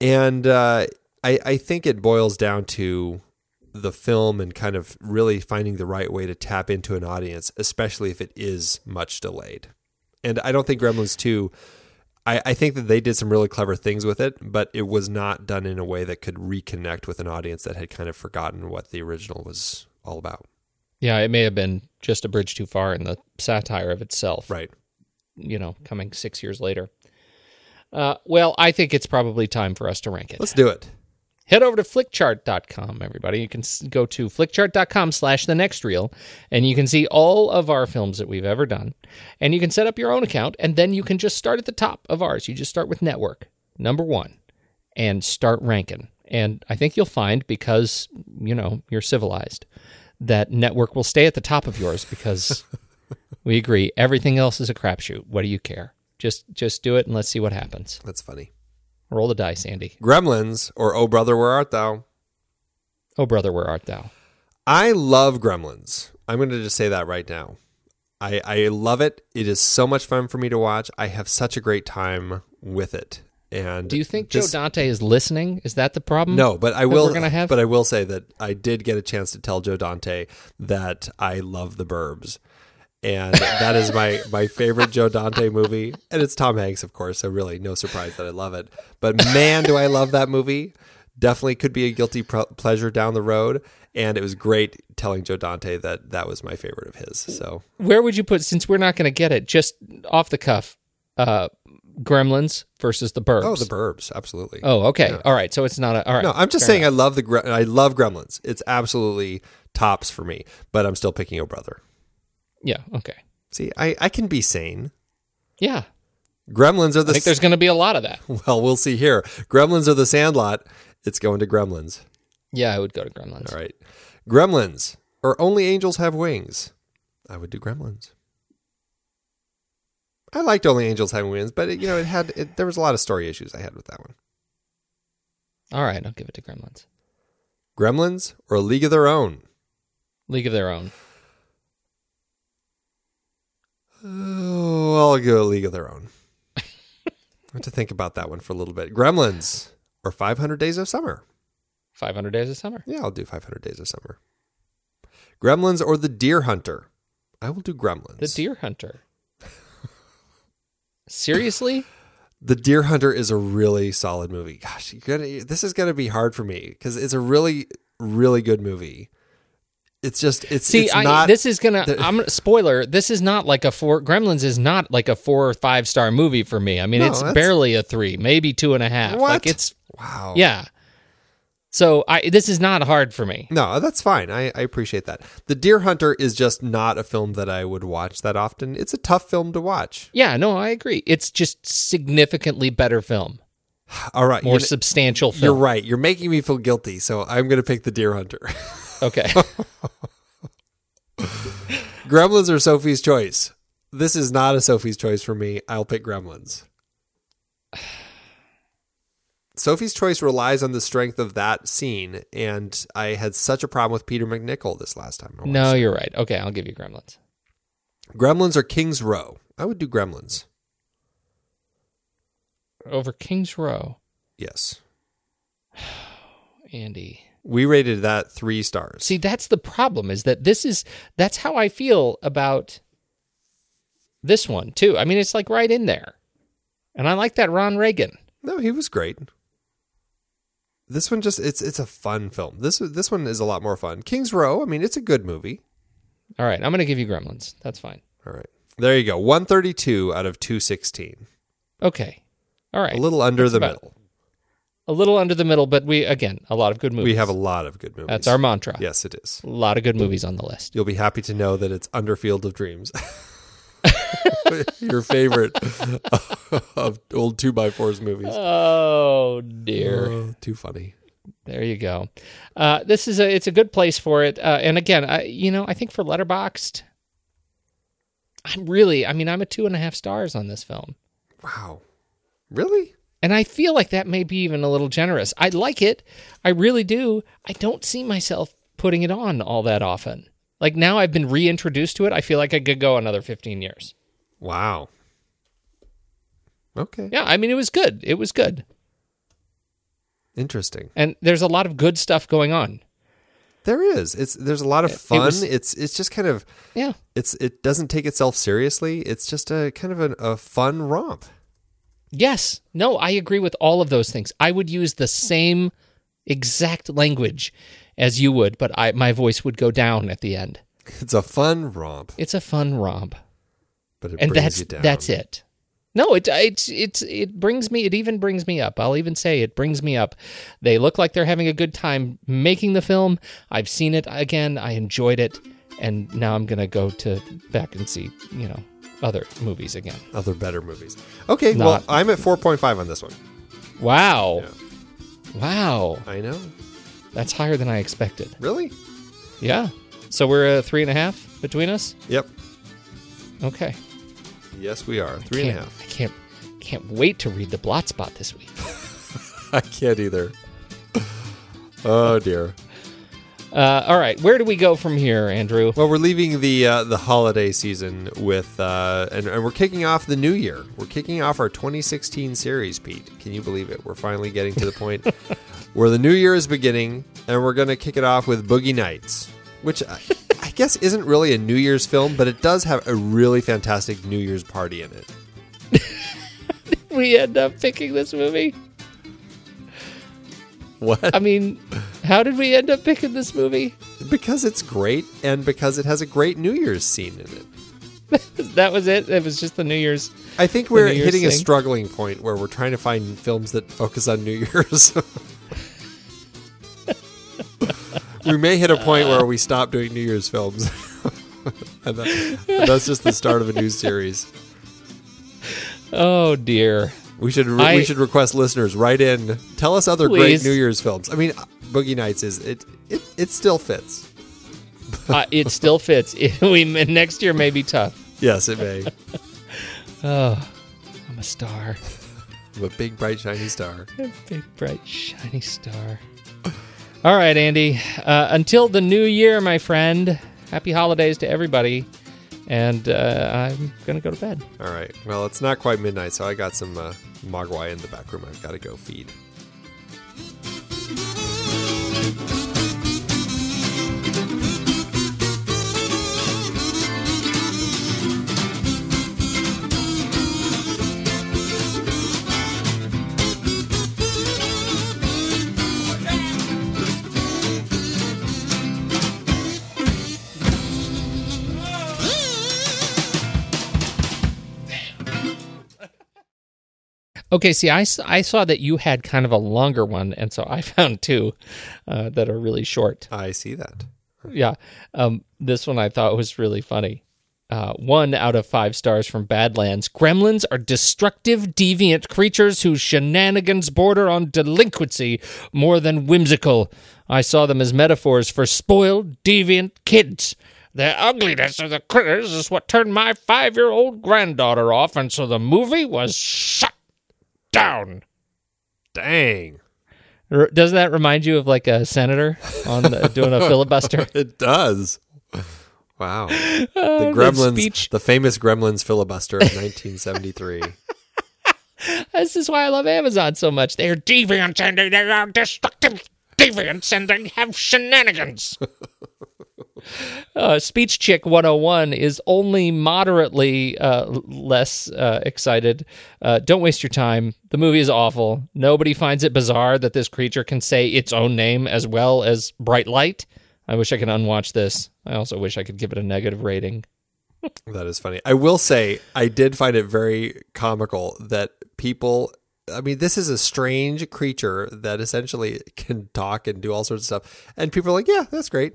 and uh, I, I think it boils down to the film and kind of really finding the right way to tap into an audience, especially if it is much delayed. And I don't think Gremlins two. I, I think that they did some really clever things with it, but it was not done in a way that could reconnect with an audience that had kind of forgotten what the original was all about. yeah, it may have been just a bridge too far in the satire of itself. Right. You know, coming six years later. Uh, well, I think it's probably time for us to rank it. Let's do it. Head over to flickchart.com everybody. You can go to flickchart.com slash the next reel and you can see all of our films that we've ever done. And you can set up your own account and then you can just start at the top of ours. You just start with network number one and start ranking. And i think you'll find because you know you're civilized that network will stay at the top of yours because we agree everything else is a crapshoot. What do you care? Just just do it and let's see what happens. That's funny. Roll the dice andy Gremlins or Oh Brother Where Art Thou? oh brother where art thou I love Gremlins. I'm going to just say that right now. I, I love it. It is so much fun for me to watch. I have such a great time with it. And Do you think this- Joe Dante is listening? Is that the problem? No, but I will. Gonna have. But I will say that I did get a chance to tell Joe Dante that I love the Burbs, and that is my my favorite Joe Dante movie. And it's Tom Hanks, of course. So really, no surprise that I love it. But man, do I love that movie! Definitely could be a guilty pro- pleasure down the road. And it was great telling Joe Dante that that was my favorite of his. So Where would you put? Since we're not going to get it, just off the cuff, uh, Gremlins versus the Burbs. oh, the Burbs, absolutely. Oh, okay. All right. So it's not a. All right. No, I'm just Fair saying enough. I love the I love Gremlins. It's absolutely tops for me. But I'm still picking Oh Brother. Yeah. Okay. See, I, I can be sane. Yeah. Gremlins are the I think there's going to be a lot of that. well, we'll see here. Gremlins are the Sandlot. It's going to Gremlins. Yeah, I would go to Gremlins. All right, Gremlins or Only Angels Have Wings. I would do Gremlins. I liked Only Angels Have Wings, but it, you know it had it, there was a lot of story issues I had with that one. All right, I'll give it to Gremlins. Gremlins or A League of Their Own. League of Their Own. Oh, I'll go A League of Their Own. I have to think about that one for a little bit. Gremlins or 500 Days of Summer. 500 Days of Summer. Yeah, I'll do 500 Days of Summer. Gremlins or The Deer Hunter. I will do Gremlins. The Deer Hunter. Seriously? The Deer Hunter is a really solid movie. Gosh, you're gonna, this is going to be hard for me because it's a really, really good movie. It's just it's See, it's I, not. this is gonna. I'm spoiler. This is not like a four. Gremlins is not like a four or five star movie for me. I mean, No, it's barely a three, maybe two and a half. What? Like it's wow. yeah. So I this is not hard for me. No, that's fine. I, I appreciate that. The Deer Hunter is just not a film that I would watch that often. It's a tough film to watch. Yeah, no, I agree. It's just significantly better film, All right, more substantial you're right. You're making me feel guilty, so I'm going to pick The Deer Hunter. Okay. Gremlins or Sophie's Choice. This is not a Sophie's Choice for me. I'll pick Gremlins. Sophie's Choice relies on the strength of that scene, and I had such a problem with Peter MacNicol this last time. No, you're right. Okay, I'll give you Gremlins. Gremlins or King's Row. I would do Gremlins. Over King's Row, Yes. Andy. We rated that three stars. See, that's the problem is that this is that's how I feel about this one too. I mean, it's like right in there. And I like that Ron Reagan. no, he was great. This one just it's it's a fun film. This this one is a lot more fun. King's Row, I mean, it's a good movie. All right, I'm going to give you Gremlins. That's fine. All right. There you go. 132 out of 216. Okay. All right. A little under That's the about- middle. A little under the middle, but we again, a lot of good movies. We have a lot of good movies. That's our mantra. Yes, it is. A lot of good movies on the list. You'll be happy to know that it's under Field of Dreams. Your favorite of old two by fours movies. Oh dear. Oh, too funny. There you go. Uh, this is a it's a good place for it. Uh, and again, I, you know, I think for Letterboxd, I'm really, I mean, I'm a two and a half stars on this film, Wow. Really? And I feel like that may be even a little generous. I like it, I really do. I don't see myself putting it on all that often. Like now, I've been reintroduced to it. I feel like I could go another 15 years. Wow. Okay. Yeah, I mean, it was good. It was good, Interesting. and there's a lot of good stuff going on. There is. It's there's a lot of It- it fun. was- it's it's just kind of Yeah. it's it doesn't take itself seriously. It's just a kind of a fun romp. Yes. No, I agree with all of those things. I would use the same exact language as you would, but I my voice would go down at the end. It's a fun romp, It's a fun romp. but it and brings that's you down. that's it. No, it it's it's it brings me it even brings me up. I'll even say it brings me up. They look like they're having a good time making the film. I've seen it again. I enjoyed it, and now I'm gonna go to back and see you know other movies again. Other better movies. Okay, well, I'm at 4.5 on this one. Wow, wow, I know. that's higher than I expected. Really? Yeah. So we're a three and a half between us. Yep. Okay. Yes, we are. Three and a half. I can't can't wait to read the blot spot this week. I can't either. Oh dear. Uh, all right, where do we go from here, Andrew? Well, we're leaving the uh, the holiday season with, uh, and, and we're kicking off the new year. We're kicking off our 2016 series, Pete. Can you believe it? We're finally getting to the point where the new year is beginning, and we're going to kick it off with Boogie Nights, which I, I guess isn't really a New Year's film, but it does have a really fantastic New Year's party in it. We end up picking this movie. What? I mean, how did we end up picking this movie? because it's great, and because it has a great New Year's scene in it. That was it. It was just the New Year's. I think we're hitting a struggling point where we're trying to find films that focus on New Year's. we may hit a point where we stop doing New Year's films. and, that- and that's just the start of a new series. Oh dear. We should re- I- we should request listeners write in, tell us other Please. great New Year's films. I mean, Boogie Nights is it it, it still fits. Uh, it still fits. It, we next year may be tough. Yes, it may. Oh, I'm a star. I'm a big bright shiny star. A big bright shiny star. All right, Andy. Uh, until the new year, my friend. Happy holidays to everybody. And uh, I'm gonna go to bed. All right. Well, it's not quite midnight, so I got some uh, mogwai in the back room. I've got to go feed. Okay, see, I, I saw that you had kind of a longer one, and so I found two uh, that are really short. I see that. Yeah. Um, this one I thought was really funny. Uh, one out of five stars from Badlands. Gremlins are destructive, deviant creatures whose shenanigans border on delinquency more than whimsical. I saw them as metaphors for spoiled, deviant kids. The ugliness of the critters is what turned my five year old granddaughter off, and so the movie was shut down. Dang. R- Doesn't that remind you of like a senator on the, doing a filibuster? It does. Wow. The Gremlins, the famous Gremlins filibuster of 1973. This is why I love Amazon so much. They're deviants and they are destructive deviants and they have shenanigans. Uh, Speech Chick 101 is only moderately uh, less uh, excited. Uh, don't waste your time. The movie is awful. Nobody finds it bizarre that this creature can say its own name as well as bright light. I wish I could unwatch this. I also wish I could give it a negative rating. that is funny. I will say, I did find it very comical that people. I mean, this is a strange creature that essentially can talk and do all sorts of stuff. And people are like, yeah, that's great.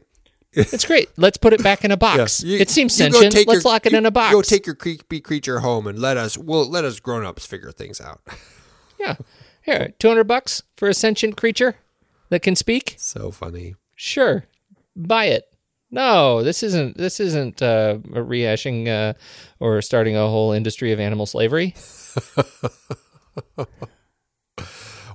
It's great. Let's put it back in a Yeah, box. you- it seems sentient. Let's your- lock it you in a box. Go take your creepy creature home and let us. Well, let us grown ups figure things out. Yeah. Here, 200 bucks for a sentient creature? that can speak? So funny. Sure, buy it. No, this isn't. This isn't uh, rehashing uh, or starting a whole industry of animal slavery.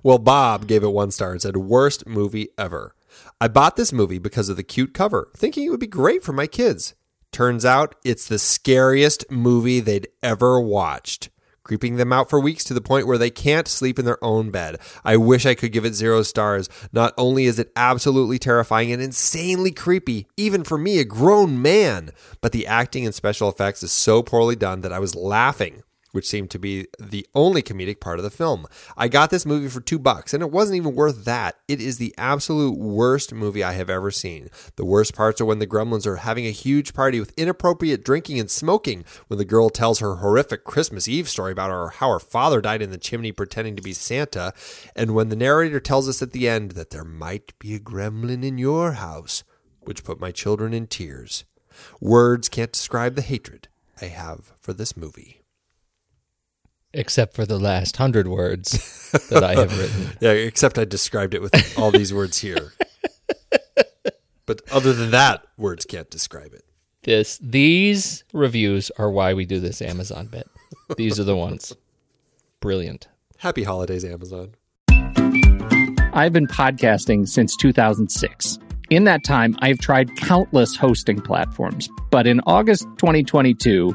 Well, Bob gave it one star and said, worst movie ever. I bought this movie because of the cute cover, thinking it would be great for my kids. Turns out it's the scariest movie they'd ever watched, creeping them out for weeks to the point where they can't sleep in their own bed. I wish I could give it zero stars. Not only is it absolutely terrifying and insanely creepy, even for me, a grown man, but the acting and special effects is so poorly done that I was laughing which seemed to be the only comedic part of the film. I got this movie for two bucks, and it wasn't even worth that. It is the absolute worst movie I have ever seen. The worst parts are when the gremlins are having a huge party with inappropriate drinking and smoking, when the girl tells her horrific Christmas Eve story about her, how her father died in the chimney pretending to be Santa, and when the narrator tells us at the end that there might be a gremlin in your house, which put my children in tears. Words can't describe the hatred I have for this movie except for the last hundred words that I have written. yeah, except I described it with all these words here. but other than that, words can't describe it. This these reviews are why we do this Amazon bit. These are the ones. Brilliant. Happy holidays, Amazon. I've been podcasting since 2006. In that time, I've tried countless hosting platforms, but in August 2022,